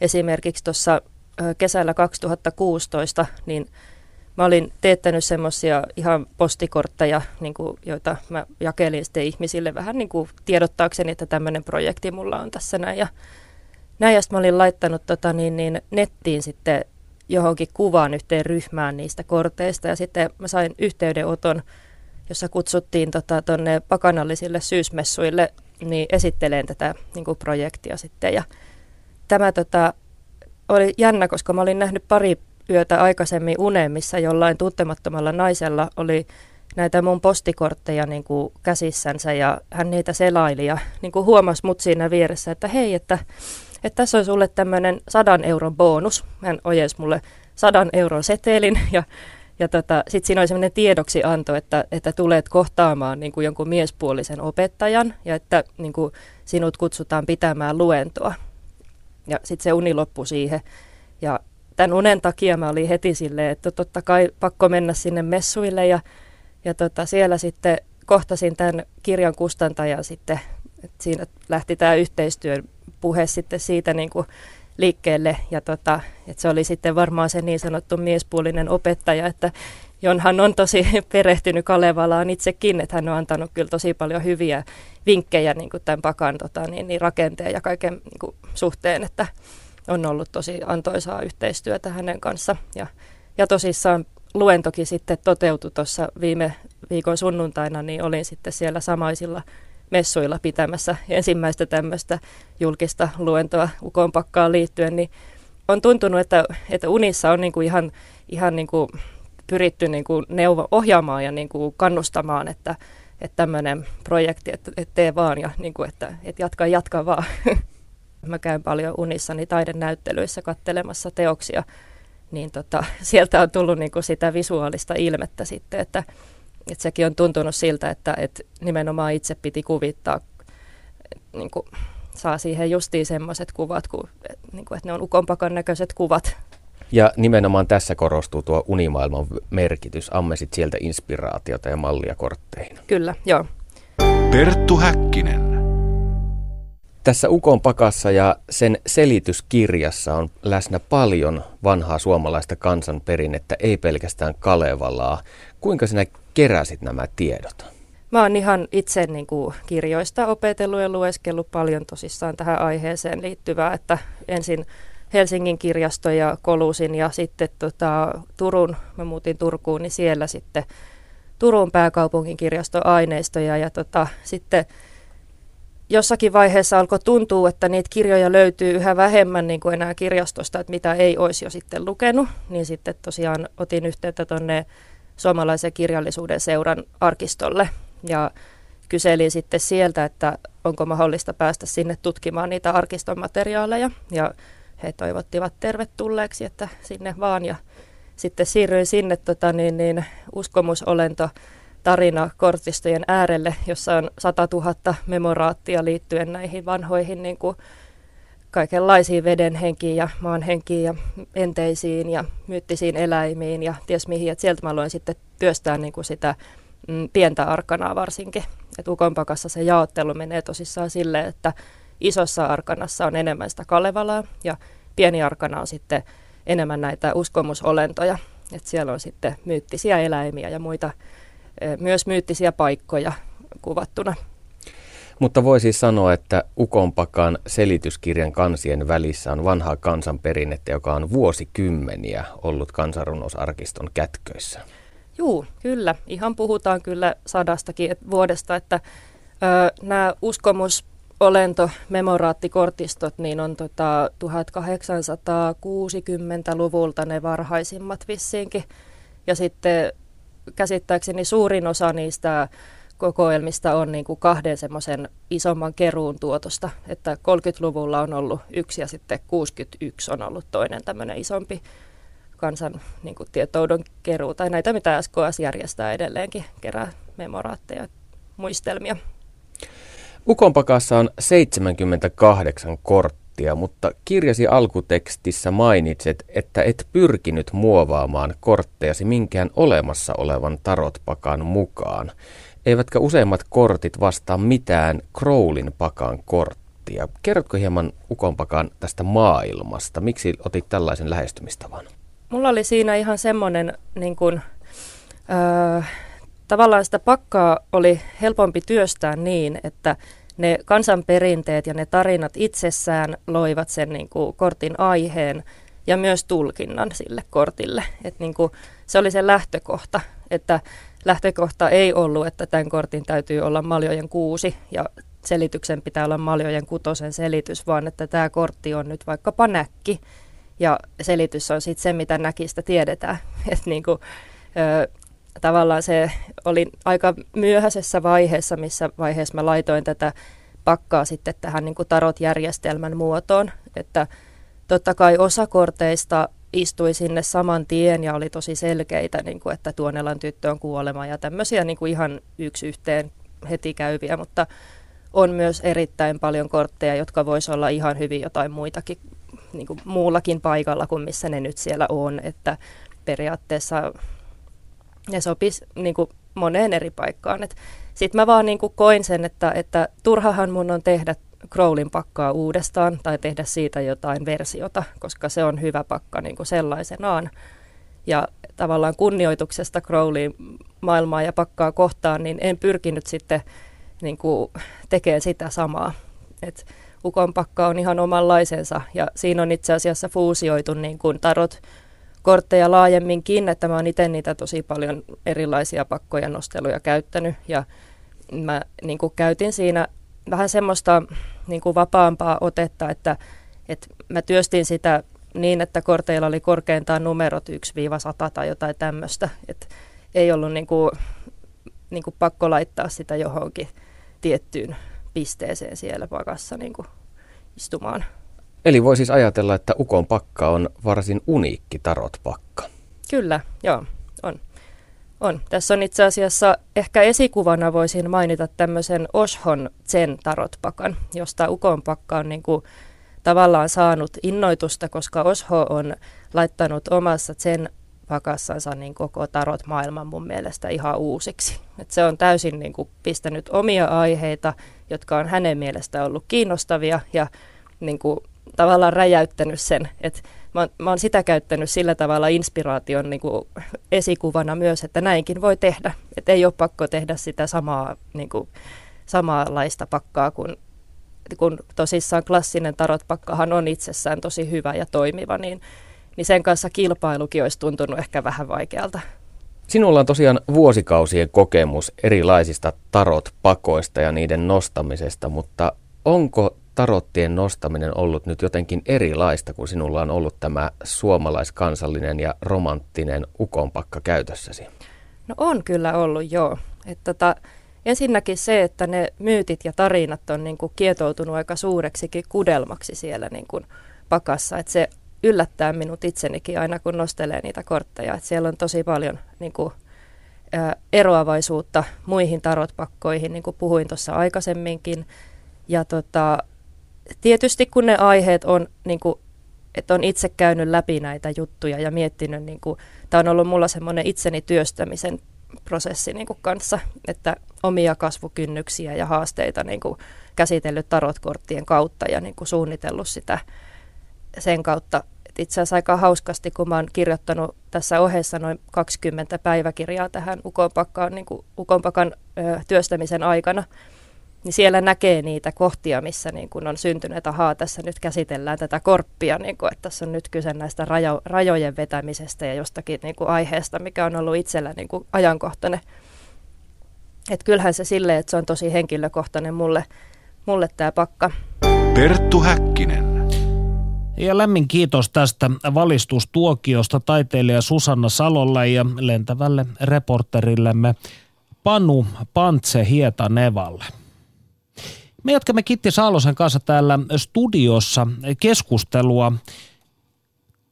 esimerkiksi tuossa kesällä 2016, niin mä olin teettänyt semmoisia ihan postikortteja, niin kuin, joita mä jakelin sitten ihmisille vähän niin kuin tiedottaakseni, että tämmöinen projekti mulla on tässä näin. Ja näin, ja mä olin laittanut tota, niin, niin, nettiin sitten johonkin kuvaan yhteen ryhmään niistä korteista, ja sitten mä sain yhteydenoton, jossa kutsuttiin tota, pakanallisille syysmessuille niin esitteleen tätä niin kuin projektia sitten. Ja tämä tota, oli jännä, koska mä olin nähnyt pari yötä aikaisemmin unen, missä jollain tuntemattomalla naisella oli näitä mun postikortteja niin kuin käsissänsä ja hän niitä selaili ja niin kuin huomasi mut siinä vieressä, että hei, että, että tässä on sulle tämmöinen sadan euron bonus. Hän ojensi mulle sadan euron setelin ja, ja tota, sitten siinä oli semmoinen tiedoksianto, että, että tulet kohtaamaan niin kuin jonkun miespuolisen opettajan ja että niin kuin sinut kutsutaan pitämään luentoa. Ja sitten se uni loppui siihen. Ja tämän unen takia mä olin heti silleen, että totta kai pakko mennä sinne messuille ja, ja tota, siellä sitten kohtasin tämän kirjan kustantajan sitten, että siinä lähti tämä yhteistyön puhe sitten siitä niin kuin liikkeelle ja tota, että se oli sitten varmaan se niin sanottu miespuolinen opettaja, että Jonhan on tosi (laughs) perehtynyt Kalevalaan itsekin, että hän on antanut kyllä tosi paljon hyviä vinkkejä niin kuin tämän pakan tota, niin, niin rakenteen ja kaiken niin kuin, suhteen, että on ollut tosi antoisaa yhteistyötä hänen kanssa. Ja, ja tosissaan luentokin sitten toteutui tuossa viime viikon sunnuntaina, niin olin sitten siellä samaisilla messuilla pitämässä ensimmäistä tämmöistä julkista luentoa ukonpakkaan liittyen, niin on tuntunut, että, että unissa on niin kuin ihan, ihan niin kuin pyritty niin kuin neuvo, ohjaamaan ja niin kuin kannustamaan, että, että tämmöinen projekti, että, että tee vaan ja niin kuin, että, että jatka, jatka vaan. (laughs) Mä käyn paljon unissani taidenäyttelyissä kattelemassa teoksia, niin tota, (laughs) sieltä on tullut niin kuin sitä visuaalista ilmettä sitten, että, että sekin on tuntunut siltä, että, että nimenomaan itse piti kuvittaa, niin kuin, saa siihen justiin semmoiset kuvat, kuin, niin kuin, että ne on ukonpakan näköiset kuvat. Ja nimenomaan tässä korostuu tuo unimaailman merkitys. Ammesit sieltä inspiraatiota ja mallia kortteihin. Kyllä, joo. Perttu Häkkinen. Tässä Ukon pakassa ja sen selityskirjassa on läsnä paljon vanhaa suomalaista kansanperinnettä, ei pelkästään Kalevalaa. Kuinka sinä keräsit nämä tiedot? Mä oon ihan itse niin kuin kirjoista opetellut ja lueskellut paljon tosissaan tähän aiheeseen liittyvää, että ensin Helsingin kirjasto ja Kolusin ja sitten tota, Turun, mä muutin Turkuun, niin siellä sitten Turun pääkaupungin kirjastoaineistoja ja tota, sitten jossakin vaiheessa alkoi tuntua, että niitä kirjoja löytyy yhä vähemmän niin kuin enää kirjastosta, että mitä ei olisi jo sitten lukenut, niin sitten tosiaan otin yhteyttä tuonne suomalaisen kirjallisuuden seuran arkistolle ja kyselin sitten sieltä, että onko mahdollista päästä sinne tutkimaan niitä arkiston materiaaleja. Ja he toivottivat tervetulleeksi, että sinne vaan ja sitten siirryin sinne tota, niin, niin, uskomusolento tarina kortistojen äärelle, jossa on 100 000 memoraattia liittyen näihin vanhoihin niin kuin kaikenlaisiin vedenhenkiin ja maanhenkiin ja enteisiin ja myyttisiin eläimiin ja ties mihin. Et sieltä mä aloin sitten työstää niin kuin sitä mm, pientä arkanaa varsinkin. Et ukonpakassa se jaottelu menee tosissaan silleen, että isossa arkanassa on enemmän sitä Kalevalaa ja pieni arkana on sitten enemmän näitä uskomusolentoja. Et siellä on sitten myyttisiä eläimiä ja muita, myös myyttisiä paikkoja kuvattuna. Mutta voi siis sanoa, että Ukonpakan selityskirjan kansien välissä on vanhaa kansanperinnettä, joka on vuosikymmeniä ollut kansanrunousarkiston kätköissä. Juu, kyllä. Ihan puhutaan kyllä sadastakin vuodesta, että ö, nämä uskomus olento memoraattikortistot niin on tota 1860-luvulta ne varhaisimmat vissiinkin. Ja sitten käsittääkseni suurin osa niistä kokoelmista on niin kuin kahden semmoisen isomman keruun tuotosta, että 30-luvulla on ollut yksi ja sitten 61 on ollut toinen tämmöinen isompi kansan niin kuin tietoudon keruu, tai näitä mitä SKS järjestää edelleenkin, kerää memoraatteja, muistelmia. Ukonpakassa on 78 korttia, mutta kirjasi alkutekstissä mainitset, että et pyrkinyt muovaamaan korttejasi minkään olemassa olevan tarotpakan mukaan. Eivätkä useimmat kortit vastaa mitään Crowlin pakan korttia. Kerrotko hieman Ukonpakan tästä maailmasta? Miksi otit tällaisen lähestymistavan? Mulla oli siinä ihan semmoinen niin kuin, öö, tavallaan sitä pakkaa oli helpompi työstää niin, että ne kansanperinteet ja ne tarinat itsessään loivat sen niin kuin, kortin aiheen ja myös tulkinnan sille kortille. Et, niin kuin, se oli se lähtökohta, että lähtökohta ei ollut, että tämän kortin täytyy olla maljojen kuusi ja selityksen pitää olla maljojen kutosen selitys, vaan että tämä kortti on nyt vaikkapa näkki ja selitys on sitten se, mitä näkistä tiedetään. (laughs) Et niin kuin, tavallaan se oli aika myöhäisessä vaiheessa, missä vaiheessa mä laitoin tätä pakkaa sitten tähän niin kuin tarot-järjestelmän muotoon, että totta kai osa korteista istui sinne saman tien ja oli tosi selkeitä, niin kuin, että Tuonelan tyttö on kuolema ja tämmöisiä niin kuin ihan yksi yhteen heti käyviä, mutta on myös erittäin paljon kortteja, jotka voisi olla ihan hyvin jotain muitakin niin kuin muullakin paikalla kuin missä ne nyt siellä on, että periaatteessa ne sopisi niin kuin moneen eri paikkaan. Sitten mä vaan niin kuin koin sen, että, että turhahan mun on tehdä Crowlin pakkaa uudestaan tai tehdä siitä jotain versiota, koska se on hyvä pakka niin kuin sellaisenaan. Ja tavallaan kunnioituksesta Crowlin maailmaa ja pakkaa kohtaan, niin en pyrkinyt sitten niin kuin tekemään sitä samaa. Et Ukon pakka on ihan omanlaisensa ja siinä on itse asiassa fuusioitu niin kuin tarot kortteja laajemminkin, että mä oon itse niitä tosi paljon erilaisia pakkoja nosteluja käyttänyt ja mä niin kuin käytin siinä vähän semmoista niin kuin vapaampaa otetta, että, että mä työstin sitä niin, että korteilla oli korkeintaan numerot 1-100 tai jotain tämmöistä. Että ei ollut niin kuin, niin kuin pakko laittaa sitä johonkin tiettyyn pisteeseen siellä pakassa niin kuin istumaan. Eli voi siis ajatella, että Ukon pakka on varsin uniikki tarot-pakka. Kyllä, joo, on. On. Tässä on itse asiassa ehkä esikuvana voisin mainita tämmöisen Oshon Zen tarotpakan, josta Ukon pakka on niin kuin tavallaan saanut innoitusta, koska Osho on laittanut omassa Zen pakassansa niin koko tarot maailman mun mielestä ihan uusiksi. Et se on täysin niin kuin pistänyt omia aiheita, jotka on hänen mielestä ollut kiinnostavia ja niin kuin tavallaan räjäyttänyt sen, että mä, mä oon sitä käyttänyt sillä tavalla inspiraation niin kuin esikuvana myös, että näinkin voi tehdä. Että ei ole pakko tehdä sitä samaa, niin kuin, samanlaista pakkaa kuin kun tosissaan klassinen tarotpakkahan on itsessään tosi hyvä ja toimiva, niin, niin sen kanssa kilpailukin olisi tuntunut ehkä vähän vaikealta. Sinulla on tosiaan vuosikausien kokemus erilaisista tarot-pakoista ja niiden nostamisesta, mutta onko tarottien nostaminen ollut nyt jotenkin erilaista, kun sinulla on ollut tämä suomalaiskansallinen ja romanttinen ukonpakka käytössäsi? No on kyllä ollut, joo. että tota, ensinnäkin se, että ne myytit ja tarinat on niin kuin kietoutunut aika suureksikin kudelmaksi siellä niin kuin pakassa. Että se yllättää minut itsenikin aina, kun nostelee niitä kortteja. Että siellä on tosi paljon niin kuin, eroavaisuutta muihin tarotpakkoihin, niin kuin puhuin tuossa aikaisemminkin. Ja tota, tietysti kun ne aiheet on, niin kuin, että on itse käynyt läpi näitä juttuja ja miettinyt, niin kuin, tämä on ollut mulla semmoinen itseni työstämisen prosessi niin kuin kanssa, että omia kasvukynnyksiä ja haasteita niin kuin käsitellyt tarotkorttien kautta ja niin kuin suunnitellut sitä sen kautta. Et itse asiassa aika hauskasti, kun mä oon kirjoittanut tässä ohessa noin 20 päiväkirjaa tähän Ukonpakkaan, niin Ukonpakan työstämisen aikana, niin siellä näkee niitä kohtia, missä niin kun on syntynyt, että ahaa, tässä nyt käsitellään tätä korppia, niin kun, että tässä on nyt kyse näistä rajo, rajojen vetämisestä ja jostakin niin kuin aiheesta, mikä on ollut itsellä niin kuin ajankohtainen. Että kyllähän se silleen, että se on tosi henkilökohtainen mulle, mulle tämä pakka. Perttu Häkkinen. Ja lämmin kiitos tästä valistustuokiosta taiteilija Susanna Salolle ja lentävälle reporterillemme Panu Pantse Hietanevalle. Me jatkamme Kitti Saalosen kanssa täällä studiossa keskustelua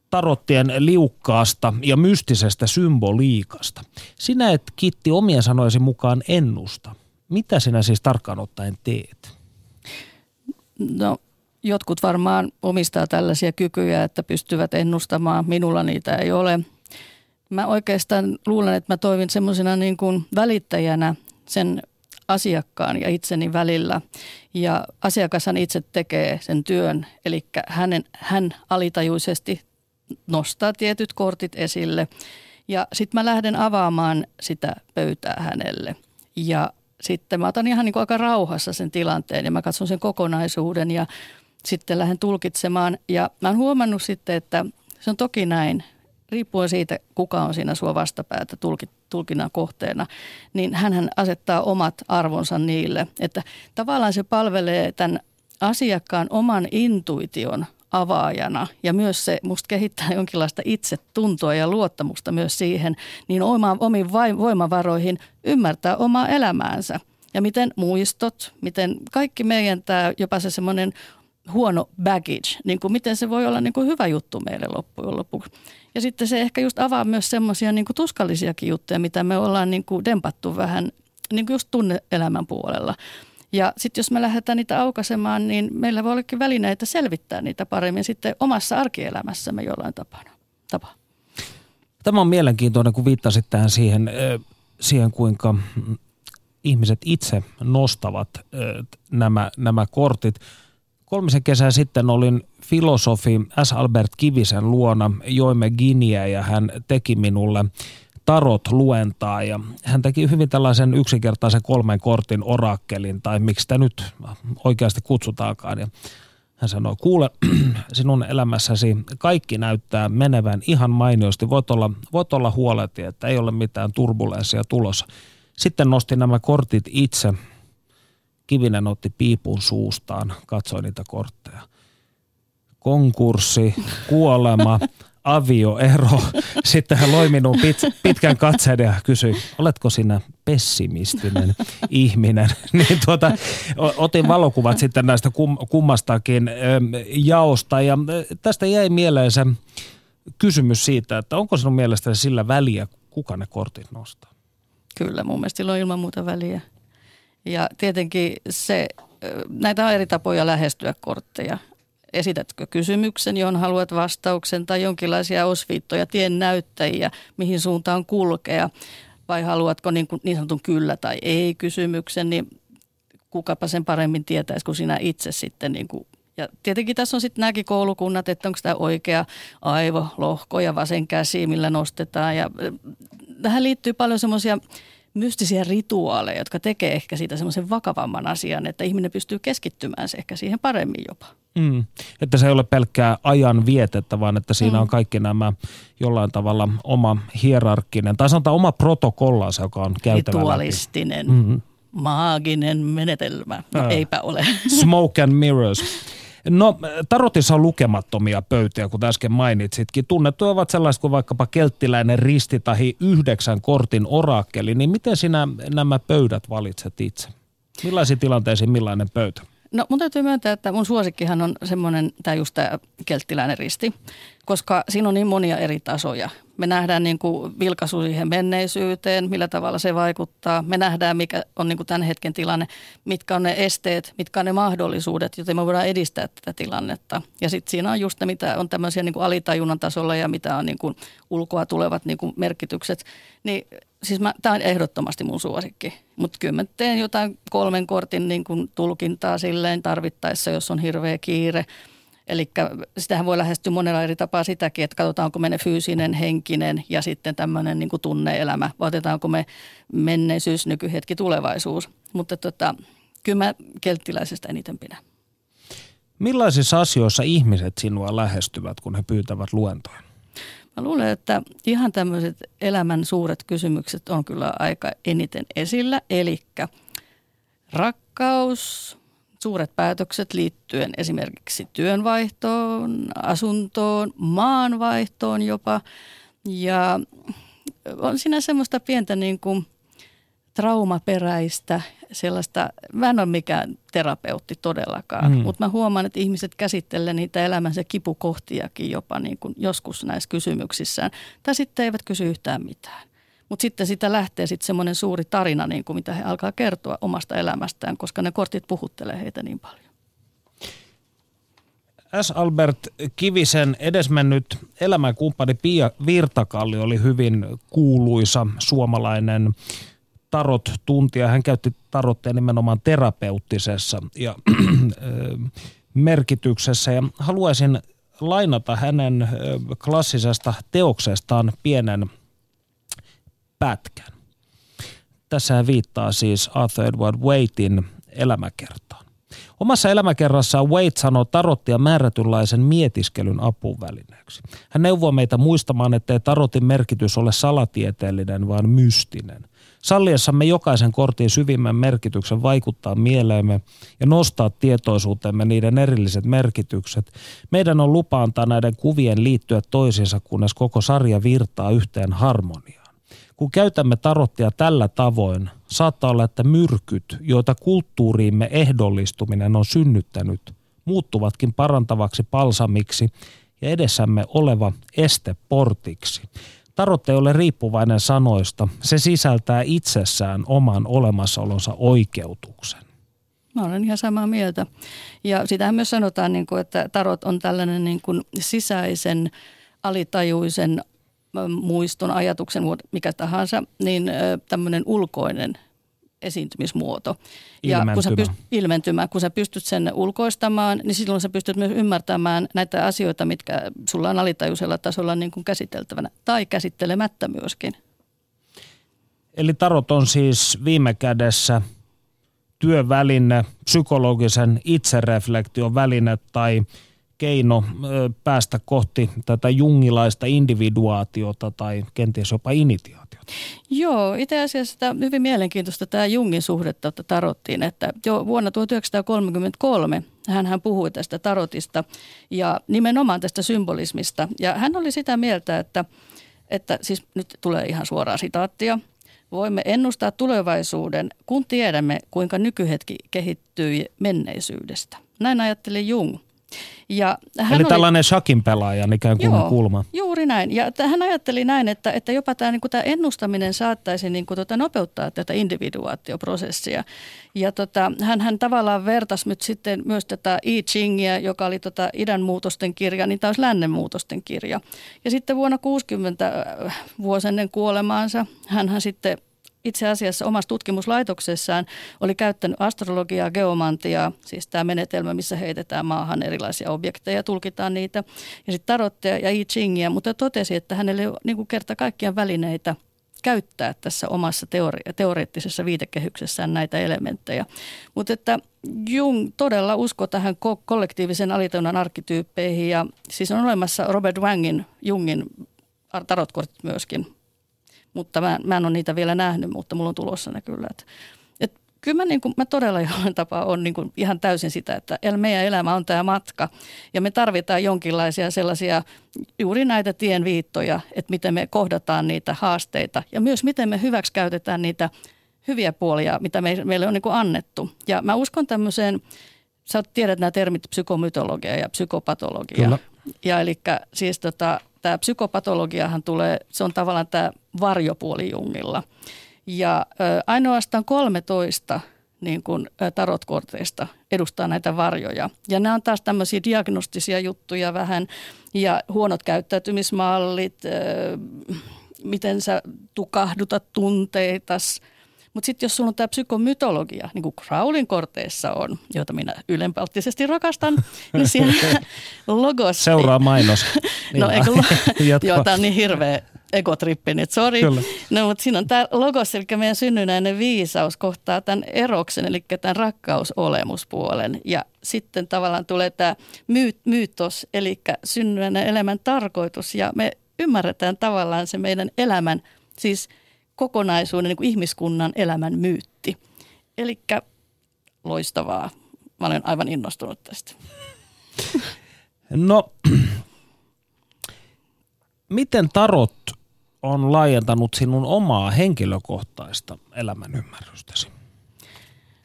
tarottien liukkaasta ja mystisestä symboliikasta. Sinä et Kitti omien sanoisi mukaan ennusta. Mitä sinä siis tarkkaan ottaen teet? No jotkut varmaan omistaa tällaisia kykyjä, että pystyvät ennustamaan. Minulla niitä ei ole. Mä oikeastaan luulen, että mä toimin semmoisena niin kuin välittäjänä sen asiakkaan ja itseni välillä. Ja asiakashan itse tekee sen työn, eli hänen, hän alitajuisesti nostaa tietyt kortit esille. Ja sitten mä lähden avaamaan sitä pöytää hänelle. Ja sitten mä otan ihan niin kuin aika rauhassa sen tilanteen ja mä katson sen kokonaisuuden ja sitten lähden tulkitsemaan. Ja mä oon huomannut sitten, että se on toki näin, riippuen siitä, kuka on siinä sua vastapäätä tulkinnan kohteena, niin hän asettaa omat arvonsa niille. Että tavallaan se palvelee tämän asiakkaan oman intuition avaajana ja myös se musta kehittää jonkinlaista itsetuntoa ja luottamusta myös siihen, niin oma, omiin voimavaroihin ymmärtää omaa elämäänsä. Ja miten muistot, miten kaikki meidän tämä, jopa se semmoinen huono baggage, niin kuin miten se voi olla niin kuin hyvä juttu meille loppujen lopuksi. Ja sitten se ehkä just avaa myös semmoisia niin tuskallisiakin juttuja, mitä me ollaan niin kuin dempattu vähän niin kuin just tunne-elämän puolella. Ja sitten jos me lähdetään niitä aukaisemaan, niin meillä voi ollakin välineitä selvittää niitä paremmin sitten omassa arkielämässämme jollain tapana. tapa. Tämä on mielenkiintoinen, kun viittasit tähän siihen, siihen kuinka ihmiset itse nostavat nämä, nämä kortit. Kolmisen kesää sitten olin filosofi S. Albert Kivisen luona, joimme Giniä ja hän teki minulle tarot luentaa ja hän teki hyvin tällaisen yksinkertaisen kolmen kortin orakkelin tai miksi sitä nyt oikeasti kutsutaankaan ja hän sanoi, kuule, (clears throat) sinun elämässäsi kaikki näyttää menevän ihan mainiosti. Voit olla, voit olla huoleti, että ei ole mitään turbulenssia tulossa. Sitten nosti nämä kortit itse Kivinen otti piipun suustaan, katsoi niitä kortteja. Konkurssi, kuolema, (laughs) avioero. Sitten hän loi minun pit, pitkän katseen ja kysyi, oletko sinä pessimistinen ihminen? (laughs) niin tuota, otin valokuvat sitten näistä kum, kummastakin jaosta ja tästä jäi mieleen se kysymys siitä, että onko sinun mielestäsi sillä väliä, kuka ne kortit nostaa? Kyllä, mun mielestä sillä on ilman muuta väliä. Ja tietenkin se, näitä on eri tapoja lähestyä kortteja. Esitätkö kysymyksen, johon haluat vastauksen tai jonkinlaisia osviittoja, tien näyttäjiä, mihin suuntaan kulkea vai haluatko niin, kuin niin sanotun kyllä tai ei kysymyksen, niin kukapa sen paremmin tietäisi kuin sinä itse sitten niin kuin ja tietenkin tässä on sitten nämäkin koulukunnat, että onko tämä oikea aivolohko ja vasen käsi, millä nostetaan. Ja tähän liittyy paljon semmoisia mystisiä rituaaleja, jotka tekee ehkä siitä semmoisen vakavamman asian, että ihminen pystyy keskittymään se ehkä siihen paremmin jopa. Mm. Että se ei ole pelkkää ajan vietettä, vaan että siinä mm. on kaikki nämä jollain tavalla oma hierarkkinen, tai sanotaan oma protokollansa, joka on käytävä Ritualistinen. Mm-hmm maaginen menetelmä. No, eipä ole. Smoke and mirrors. (laughs) No tarotissa on lukemattomia pöytiä, kuten äsken mainitsitkin. Tunnettuja ovat sellaiset kuin vaikkapa kelttiläinen risti tai yhdeksän kortin orakkeli. Niin miten sinä nämä pöydät valitset itse? Millaisiin tilanteisiin millainen pöytä? No mun täytyy myöntää, että mun suosikkihan on semmoinen, tämä just tämä kelttiläinen risti, koska siinä on niin monia eri tasoja. Me nähdään niin kuin vilkaisu siihen menneisyyteen, millä tavalla se vaikuttaa. Me nähdään, mikä on niin kuin tämän hetken tilanne, mitkä on ne esteet, mitkä on ne mahdollisuudet, joten me voidaan edistää tätä tilannetta. Ja sitten siinä on just ne, mitä on tämmöisiä niin kuin alitajunnan tasolla ja mitä on niin kuin ulkoa tulevat niin kuin merkitykset. Niin siis tämä on ehdottomasti mun suosikki. Mutta kyllä mä teen jotain kolmen kortin niin kuin tulkintaa silleen tarvittaessa, jos on hirveä kiire. Eli sitähän voi lähestyä monella eri tapaa sitäkin, että katsotaanko me ne fyysinen, henkinen ja sitten tämmöinen niin tunneelämä. Vai otetaanko me menneisyys, nykyhetki, tulevaisuus. Mutta tota, kyllä mä kelttiläisestä eniten pidän. Millaisissa asioissa ihmiset sinua lähestyvät, kun he pyytävät luentoja? Mä luulen, että ihan tämmöiset elämän suuret kysymykset on kyllä aika eniten esillä. Eli rakkaus, suuret päätökset liittyen esimerkiksi työnvaihtoon, asuntoon, maanvaihtoon jopa. Ja on siinä semmoista pientä niin kuin traumaperäistä sellaista, mä en ole mikään terapeutti todellakaan, mm. mutta mä huomaan, että ihmiset käsittelee niitä elämänsä kipukohtiakin jopa niin kuin joskus näissä kysymyksissään. Tai sitten eivät kysy yhtään mitään. Mutta sitten sitä lähtee sitten semmoinen suuri tarina, niin kuin mitä he alkaa kertoa omasta elämästään, koska ne kortit puhuttelee heitä niin paljon. S. Albert Kivisen edesmennyt elämänkumppani Pia Virtakalli oli hyvin kuuluisa suomalainen tarot-tuntija. Hän käytti tarotteja nimenomaan terapeuttisessa ja (clears throat) merkityksessä. Ja haluaisin lainata hänen klassisesta teoksestaan pienen pätkän. Tässä hän viittaa siis Arthur Edward Waitin elämäkertaan. Omassa elämäkerrassaan Wade sanoo tarottia määrätynlaisen mietiskelyn apuvälineeksi. Hän neuvoo meitä muistamaan, ettei tarotin merkitys ole salatieteellinen, vaan mystinen. Salliessamme jokaisen kortin syvimmän merkityksen vaikuttaa mieleemme ja nostaa tietoisuutemme niiden erilliset merkitykset, meidän on lupa antaa näiden kuvien liittyä toisiinsa, kunnes koko sarja virtaa yhteen harmoniaan. Kun käytämme tarottia tällä tavoin, saattaa olla, että myrkyt, joita kulttuuriimme ehdollistuminen on synnyttänyt, muuttuvatkin parantavaksi palsamiksi ja edessämme oleva este portiksi. Tarot ei ole riippuvainen sanoista. Se sisältää itsessään oman olemassaolonsa oikeutuksen. Mä olen ihan samaa mieltä. Ja sitähän myös sanotaan, niin kuin, että tarot on tällainen niin kuin sisäisen alitajuisen muiston, ajatuksen, mikä tahansa, niin tämmöinen ulkoinen esiintymismuoto. Ja kun sä pyst- ilmentymä. Kun sä pystyt sen ulkoistamaan, niin silloin sä pystyt myös ymmärtämään näitä asioita, mitkä sulla on alitajuisella tasolla niin kuin käsiteltävänä tai käsittelemättä myöskin. Eli tarot on siis viime kädessä työväline, psykologisen itsereflektion väline tai keino päästä kohti tätä jungilaista individuaatiota tai kenties jopa initiaatiota? Joo, itse asiassa tämä hyvin mielenkiintoista tämä Jungin suhdetta tarottiin, että jo vuonna 1933 hän, hän puhui tästä tarotista ja nimenomaan tästä symbolismista. Ja hän oli sitä mieltä, että, että siis nyt tulee ihan suoraa sitaattia – voimme ennustaa tulevaisuuden, kun tiedämme, kuinka nykyhetki kehittyi menneisyydestä. Näin ajatteli Jung. Ja hän Eli oli, tällainen shakin pelaajan ikään kuin joo, kulma. Juuri näin. Ja hän ajatteli näin, että, että jopa tämä, niin kuin tämä ennustaminen saattaisi niin kuin, tota, nopeuttaa tätä individuaatioprosessia. Ja tota, hän, hän tavallaan vertasi nyt sitten myös tätä I Chingia, joka oli tota idän muutosten kirja, niin tämä olisi lännen muutosten kirja. Ja sitten vuonna 60 vuosi ennen kuolemaansa hän sitten itse asiassa omassa tutkimuslaitoksessaan oli käyttänyt astrologiaa, geomantiaa, siis tämä menetelmä, missä heitetään maahan erilaisia objekteja, tulkitaan niitä, ja sitten tarotteja ja I Chingia, mutta totesi, että hänelle ole niin kerta kaikkiaan välineitä käyttää tässä omassa teori- teoreettisessa viitekehyksessään näitä elementtejä. Mutta että Jung todella uskoo tähän ko- kollektiivisen alitajunnan arkkityyppeihin ja siis on olemassa Robert Wangin, Jungin tarotkortit myöskin mutta mä, mä en ole niitä vielä nähnyt, mutta mulla on tulossa ne kyllä. Et, et kyllä mä, niin kuin, mä todella (laughs) jollain tapaa on niin kuin ihan täysin sitä, että meidän elämä on tämä matka ja me tarvitaan jonkinlaisia sellaisia juuri näitä tien viittoja, että miten me kohdataan niitä haasteita ja myös miten me hyväksi käytetään niitä hyviä puolia, mitä me, meille on niin kuin annettu. Ja mä uskon tämmöiseen, sä tiedät nämä termit psykomytologia ja psykopatologia. Kyllä. Ja eli siis tota, tämä psykopatologiahan tulee, se on tavallaan tämä varjopuoli Jungilla. Ja ö, ainoastaan 13 niin kuin tarotkorteista edustaa näitä varjoja. Ja nämä on taas tämmöisiä diagnostisia juttuja vähän ja huonot käyttäytymismallit, ö, miten sä tukahdutat tunteitas – mutta sitten jos sulla on tämä psykomytologia, niin kuin Crowlin korteissa on, jota minä ylenpalttisesti rakastan, (laughs) niin siellä logos... Seuraa mainos. (laughs) no eikö, (laughs) joo, tämä on niin hirveä egotrippi nyt, sori. No, mutta siinä on tämä logos, eli meidän synnynäinen viisaus kohtaa tämän eroksen, eli tämän rakkausolemuspuolen. Ja sitten tavallaan tulee tämä myyt, myytos, eli synnynäinen elämän tarkoitus, ja me ymmärretään tavallaan se meidän elämän, siis – kokonaisuuden niin kuin ihmiskunnan elämän myytti. Eli loistavaa. Mä olen aivan innostunut tästä. No, miten tarot on laajentanut sinun omaa henkilökohtaista elämänymmärrystäsi?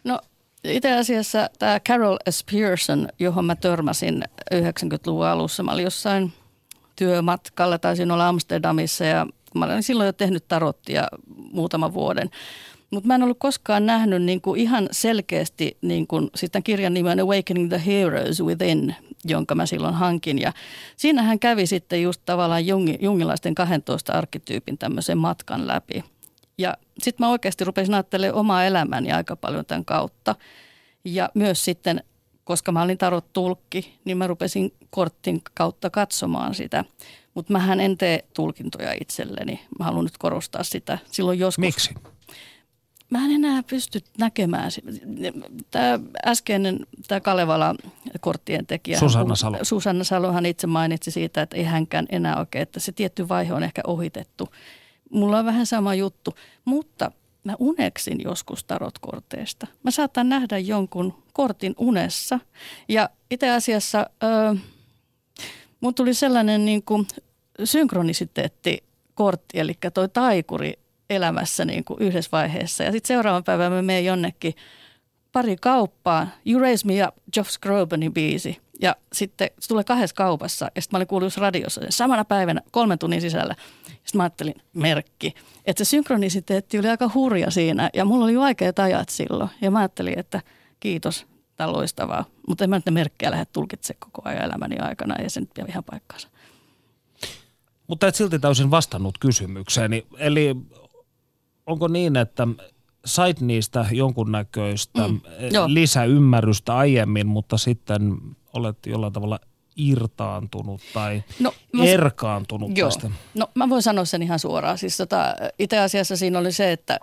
No itse asiassa tämä Carol S. Pearson, johon mä törmäsin 90-luvun alussa, mä olin jossain työmatkalla, taisin olla Amsterdamissa ja Mä olen silloin jo tehnyt tarottia muutaman vuoden. Mutta mä en ollut koskaan nähnyt niin kuin ihan selkeästi niin kuin, sitten kirjan nimen Awakening the Heroes Within, jonka mä silloin hankin. Ja siinähän kävi sitten just tavallaan jungi, jungilaisten 12 arkkityypin tämmöisen matkan läpi. Ja sitten mä oikeasti rupesin ajattelemaan omaa elämäni aika paljon tämän kautta. Ja myös sitten, koska mä olin tarot tulkki, niin mä rupesin kortin kautta katsomaan sitä. Mutta mähän en tee tulkintoja itselleni. Mä haluan nyt korostaa sitä. Silloin joskus... Miksi? Mä en enää pysty näkemään. Tämä äskeinen, tämä Kalevala-korttien tekijä. Susanna Salo. Susanna Salohan itse mainitsi siitä, että ei hänkään enää oikein, että se tietty vaihe on ehkä ohitettu. Mulla on vähän sama juttu, mutta mä uneksin joskus tarotkorteista. Mä saatan nähdä jonkun kortin unessa ja itse asiassa... Öö, mun tuli sellainen niin kuin synkronisiteettikortti, eli toi taikuri elämässä niin kuin yhdessä vaiheessa. Ja sitten seuraavan päivän mä menen jonnekin pari kauppaa. You Raise Me Up, Josh Grobanin biisi. Ja sitten se tulee kahdessa kaupassa. Ja sitten mä olin kuullut radiossa samana päivänä kolmen tunnin sisällä. Sitten mä ajattelin, merkki. Että se synkronisiteetti oli aika hurja siinä. Ja mulla oli vaikeat ajat silloin. Ja mä ajattelin, että kiitos, tämä loistavaa. Mutta en mä nyt ne merkkejä lähde tulkitsemaan koko ajan elämäni aikana. Ja se nyt pidä ihan paikkaansa. Mutta et silti täysin vastannut kysymykseeni. Eli onko niin, että sait niistä jonkunnäköistä mm, lisäymmärrystä aiemmin, mutta sitten olet jollain tavalla irtaantunut tai no, mä, erkaantunut joo. tästä? No mä voin sanoa sen ihan suoraan. Siis tota, itse asiassa siinä oli se, että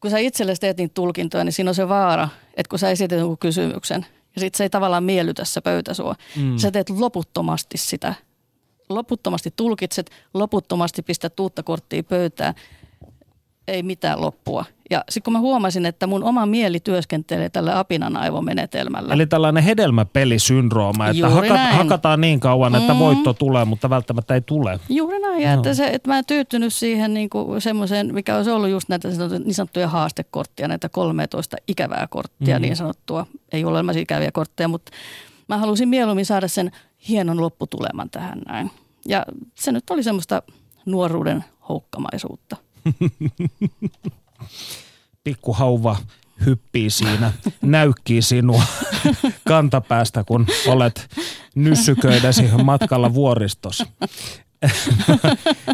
kun sä itsellesi teet niitä tulkintoja, niin siinä on se vaara, että kun sä esität jonkun kysymyksen Ja sitten se ei tavallaan miellytä se pöytä sua. Mm. Sä teet loputtomasti sitä. Loputtomasti tulkitset, loputtomasti pistät uutta korttia pöytään ei mitään loppua. Ja sitten kun mä huomasin, että mun oma mieli työskentelee tällä apinan aivomenetelmällä. Eli tällainen hedelmäpelisyndrooma, että haka, hakataan niin kauan, että mm. voitto tulee, mutta välttämättä ei tule. Juuri näin, ja no. että, se, että mä en tyytynyt siihen niin semmoiseen, mikä olisi ollut just näitä niin sanottuja haastekorttia, näitä 13 ikävää korttia mm. niin sanottua. Ei ole olemassa ikäviä kortteja, mutta mä halusin mieluummin saada sen hienon lopputuleman tähän näin. Ja se nyt oli semmoista nuoruuden houkkamaisuutta. (laughs) Pikku hauva hyppii siinä, (laughs) näykkii sinua kantapäästä, kun olet nyssyköidäsi matkalla vuoristossa.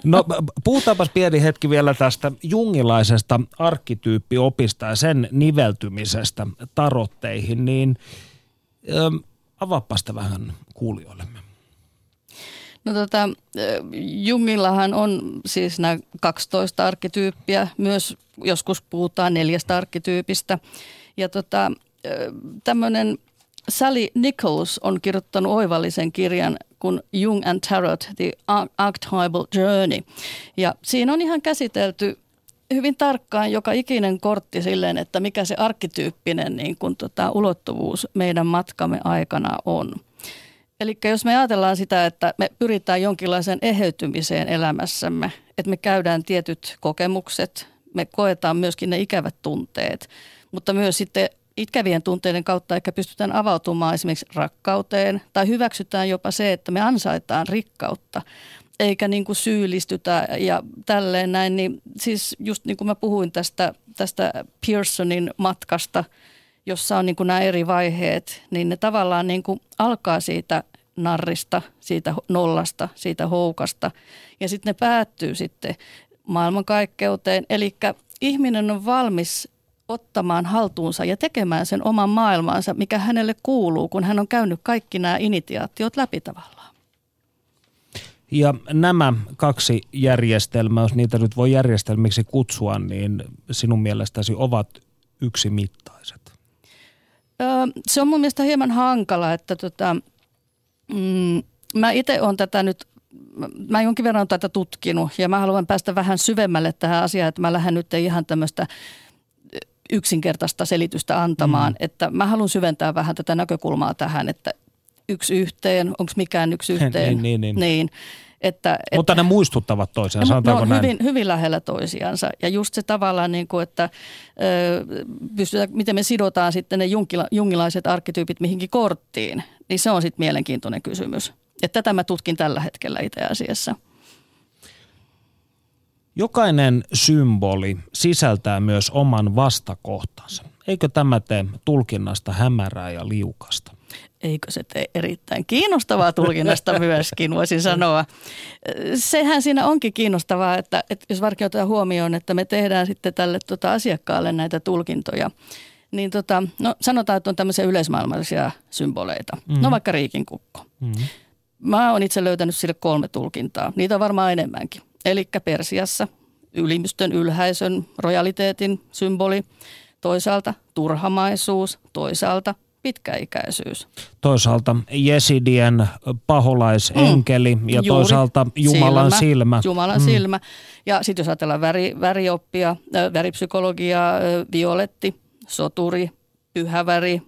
No puhutaanpas pieni hetki vielä tästä jungilaisesta arkkityyppiopista ja sen niveltymisestä tarotteihin, niin avaappa vähän kuulijoillemme. No tota, Jungillahan on siis nämä 12 arkkityyppiä, myös joskus puhutaan neljästä arkkityypistä. Ja tota, tämmöinen Sally Nichols on kirjoittanut oivallisen kirjan kuin Jung and Tarot, The Archetypal Journey. Ja siinä on ihan käsitelty hyvin tarkkaan joka ikinen kortti silleen, että mikä se arkkityyppinen niin kuin tota, ulottuvuus meidän matkamme aikana on. Eli jos me ajatellaan sitä, että me pyritään jonkinlaiseen eheytymiseen elämässämme, että me käydään tietyt kokemukset, me koetaan myöskin ne ikävät tunteet, mutta myös sitten ikävien tunteiden kautta ehkä pystytään avautumaan esimerkiksi rakkauteen tai hyväksytään jopa se, että me ansaitaan rikkautta eikä niin kuin syyllistytä ja tälleen näin. Niin siis just niin kuin mä puhuin tästä, tästä Pearsonin matkasta – jossa on niin kuin nämä eri vaiheet, niin ne tavallaan niin kuin alkaa siitä narrista, siitä nollasta, siitä houkasta ja sitten ne päättyy sitten maailmankaikkeuteen. Eli ihminen on valmis ottamaan haltuunsa ja tekemään sen oman maailmaansa, mikä hänelle kuuluu, kun hän on käynyt kaikki nämä initiaatiot läpi tavallaan. Ja nämä kaksi järjestelmää, jos niitä nyt voi järjestelmiksi kutsua, niin sinun mielestäsi ovat yksimittaiset? se on mun mielestä hieman hankala, että tota, mm, mä itse olen tätä nyt, mä jonkin verran tätä tutkinut ja mä haluan päästä vähän syvemmälle tähän asiaan, että mä lähden nyt ihan tämmöistä yksinkertaista selitystä antamaan, mm. että mä haluan syventää vähän tätä näkökulmaa tähän, että yksi yhteen, onko mikään yksi (laughs) yhteen. niin, niin, niin. niin. Että, Mutta että, ne muistuttavat toisiaan, sanotaanko ne on hyvin, hyvin lähellä toisiansa. Ja just se tavallaan, niin kuin, että ö, pystytään, miten me sidotaan sitten ne junkila, jungilaiset arkkityypit mihinkin korttiin, niin se on sitten mielenkiintoinen kysymys. Ja tätä mä tutkin tällä hetkellä itse asiassa. Jokainen symboli sisältää myös oman vastakohtansa. Eikö tämä tee tulkinnasta hämärää ja liukasta? Eikö se tee erittäin kiinnostavaa tulkinnasta (laughs) myöskin, voisin sanoa. Sehän siinä onkin kiinnostavaa, että, että jos varsinkin otetaan huomioon, että me tehdään sitten tälle tota, asiakkaalle näitä tulkintoja, niin tota, no, sanotaan, että on tämmöisiä yleismaailmallisia symboleita. Mm-hmm. No vaikka riikinkukko. Mm-hmm. Mä oon itse löytänyt sille kolme tulkintaa. Niitä on varmaan enemmänkin. Eli Persiassa ylimystön, ylhäisön, rojaliteetin symboli. Toisaalta turhamaisuus, toisaalta pitkäikäisyys. Toisaalta Jesidien paholaisenkeli mm, ja juuri. toisaalta Jumalan silmä. silmä. Jumalan mm. silmä. Ja sitten jos ajatellaan väri, värioppia, väripsykologiaa, violetti, soturi, pyhä väri,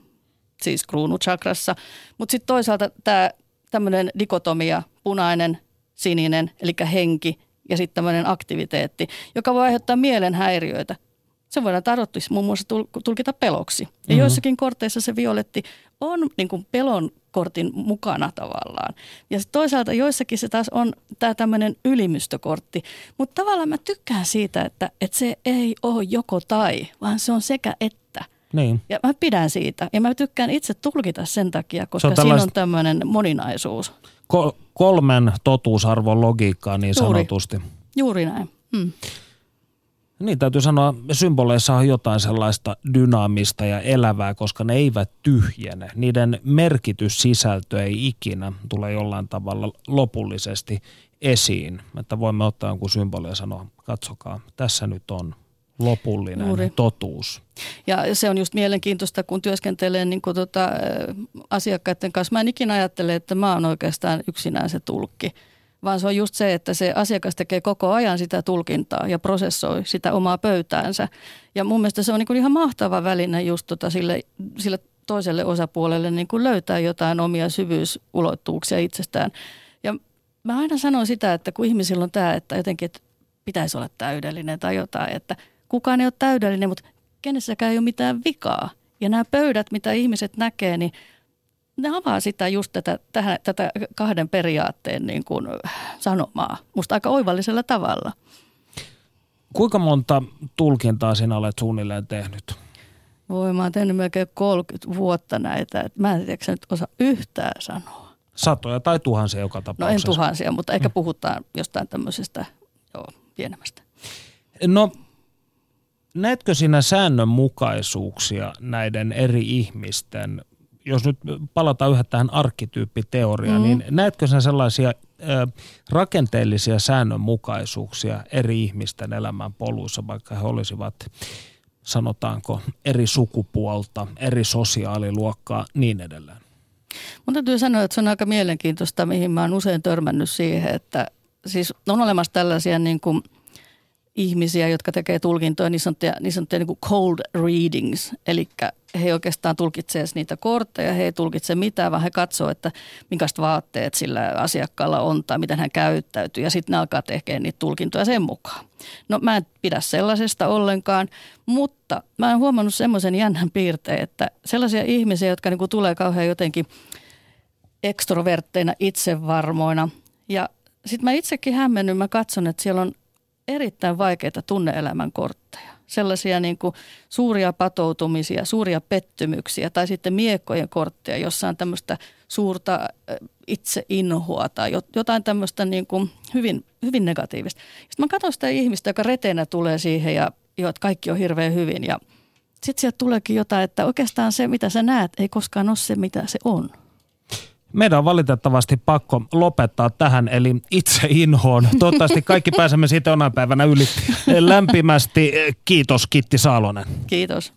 siis kruunuchakrassa. Mutta sitten toisaalta tämä tämmöinen dikotomia, punainen, sininen, eli henki ja sitten tämmöinen aktiviteetti, joka voi aiheuttaa mielenhäiriöitä se voidaan tarottis muun muassa tulkita peloksi. Ja mm-hmm. joissakin korteissa se violetti on niin kuin pelon kortin mukana tavallaan. Ja toisaalta joissakin se taas on tämä tämmöinen ylimystökortti. Mutta tavallaan mä tykkään siitä, että, että se ei ole joko tai, vaan se on sekä että. Niin. Ja mä pidän siitä. Ja mä tykkään itse tulkita sen takia, koska on siinä on tämmöinen moninaisuus. Kol- kolmen totuusarvon logiikkaa niin Juuri. sanotusti. Juuri näin. Hmm. Niin täytyy sanoa, symboleissa on jotain sellaista dynaamista ja elävää, koska ne eivät tyhjene. Niiden merkityssisältö ei ikinä tule jollain tavalla lopullisesti esiin. Että voimme ottaa jonkun symboli ja sanoa, katsokaa, tässä nyt on lopullinen Juuri. totuus. Ja se on just mielenkiintoista, kun työskentelee niin kuin tota, asiakkaiden kanssa. Mä en ikinä ajattele, että mä oon oikeastaan yksinään se tulkki, vaan se on just se, että se asiakas tekee koko ajan sitä tulkintaa ja prosessoi sitä omaa pöytäänsä. Ja mun mielestä se on niin kuin ihan mahtava väline just tota sille, sille toiselle osapuolelle niin kuin löytää jotain omia syvyysulottuvuuksia itsestään. Ja mä aina sanon sitä, että kun ihmisillä on tämä, että jotenkin että pitäisi olla täydellinen tai jotain, että kukaan ei ole täydellinen, mutta kenessäkään ei ole mitään vikaa. Ja nämä pöydät, mitä ihmiset näkee, niin ne avaa sitä just tätä, tähän, tätä kahden periaatteen niin kuin sanomaa musta aika oivallisella tavalla. Kuinka monta tulkintaa sinä olet suunnilleen tehnyt? Voi, mä oon tehnyt melkein 30 vuotta näitä, että mä en tiedä nyt osaa yhtään sanoa. Satoja tai tuhansia joka tapauksessa. No en tuhansia, mutta ehkä mm. puhutaan jostain tämmöisestä joo, pienemmästä. No, näetkö sinä säännönmukaisuuksia näiden eri ihmisten, jos nyt palataan yhä tähän arkkityyppiteoriaan, mm. niin näetkö sinä sellaisia ö, rakenteellisia säännönmukaisuuksia eri ihmisten elämän poluissa, vaikka he olisivat sanotaanko eri sukupuolta, eri sosiaaliluokkaa, niin edelleen? Mun täytyy sanoa, että se on aika mielenkiintoista, mihin mä oon usein törmännyt siihen, että siis on olemassa tällaisia niin kuin ihmisiä, jotka tekee tulkintoja, niin sanottuja, niin sanottuja niin cold readings, eli he oikeastaan tulkitsee niitä kortteja, he ei tulkitse mitään, vaan he katsoo, että minkästä vaatteet sillä asiakkaalla on tai miten hän käyttäytyy, ja sitten ne alkaa tekemään niitä tulkintoja sen mukaan. No mä en pidä sellaisesta ollenkaan, mutta mä oon huomannut semmoisen jännän piirteen, että sellaisia ihmisiä, jotka niin kuin tulee kauhean jotenkin ekstrovertteina, itsevarmoina, ja sitten mä itsekin hämmennyt, mä katson, että siellä on erittäin vaikeita tunneelämän kortteja. Sellaisia niin kuin suuria patoutumisia, suuria pettymyksiä tai sitten miekkojen kortteja, jossa on tämmöistä suurta itseinhoa tai jotain tämmöistä niin kuin hyvin, hyvin negatiivista. Sitten mä katson sitä ihmistä, joka reteenä tulee siihen ja jo, että kaikki on hirveän hyvin ja sitten sieltä tuleekin jotain, että oikeastaan se, mitä sä näet, ei koskaan ole se, mitä se on. Meidän on valitettavasti pakko lopettaa tähän, eli itse inhoon. (laughs) Toivottavasti kaikki pääsemme siitä jonain päivänä yli. Lämpimästi kiitos Kitti Saalonen. Kiitos.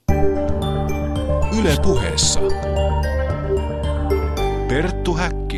Yle puheessa. Perttu Häkkä.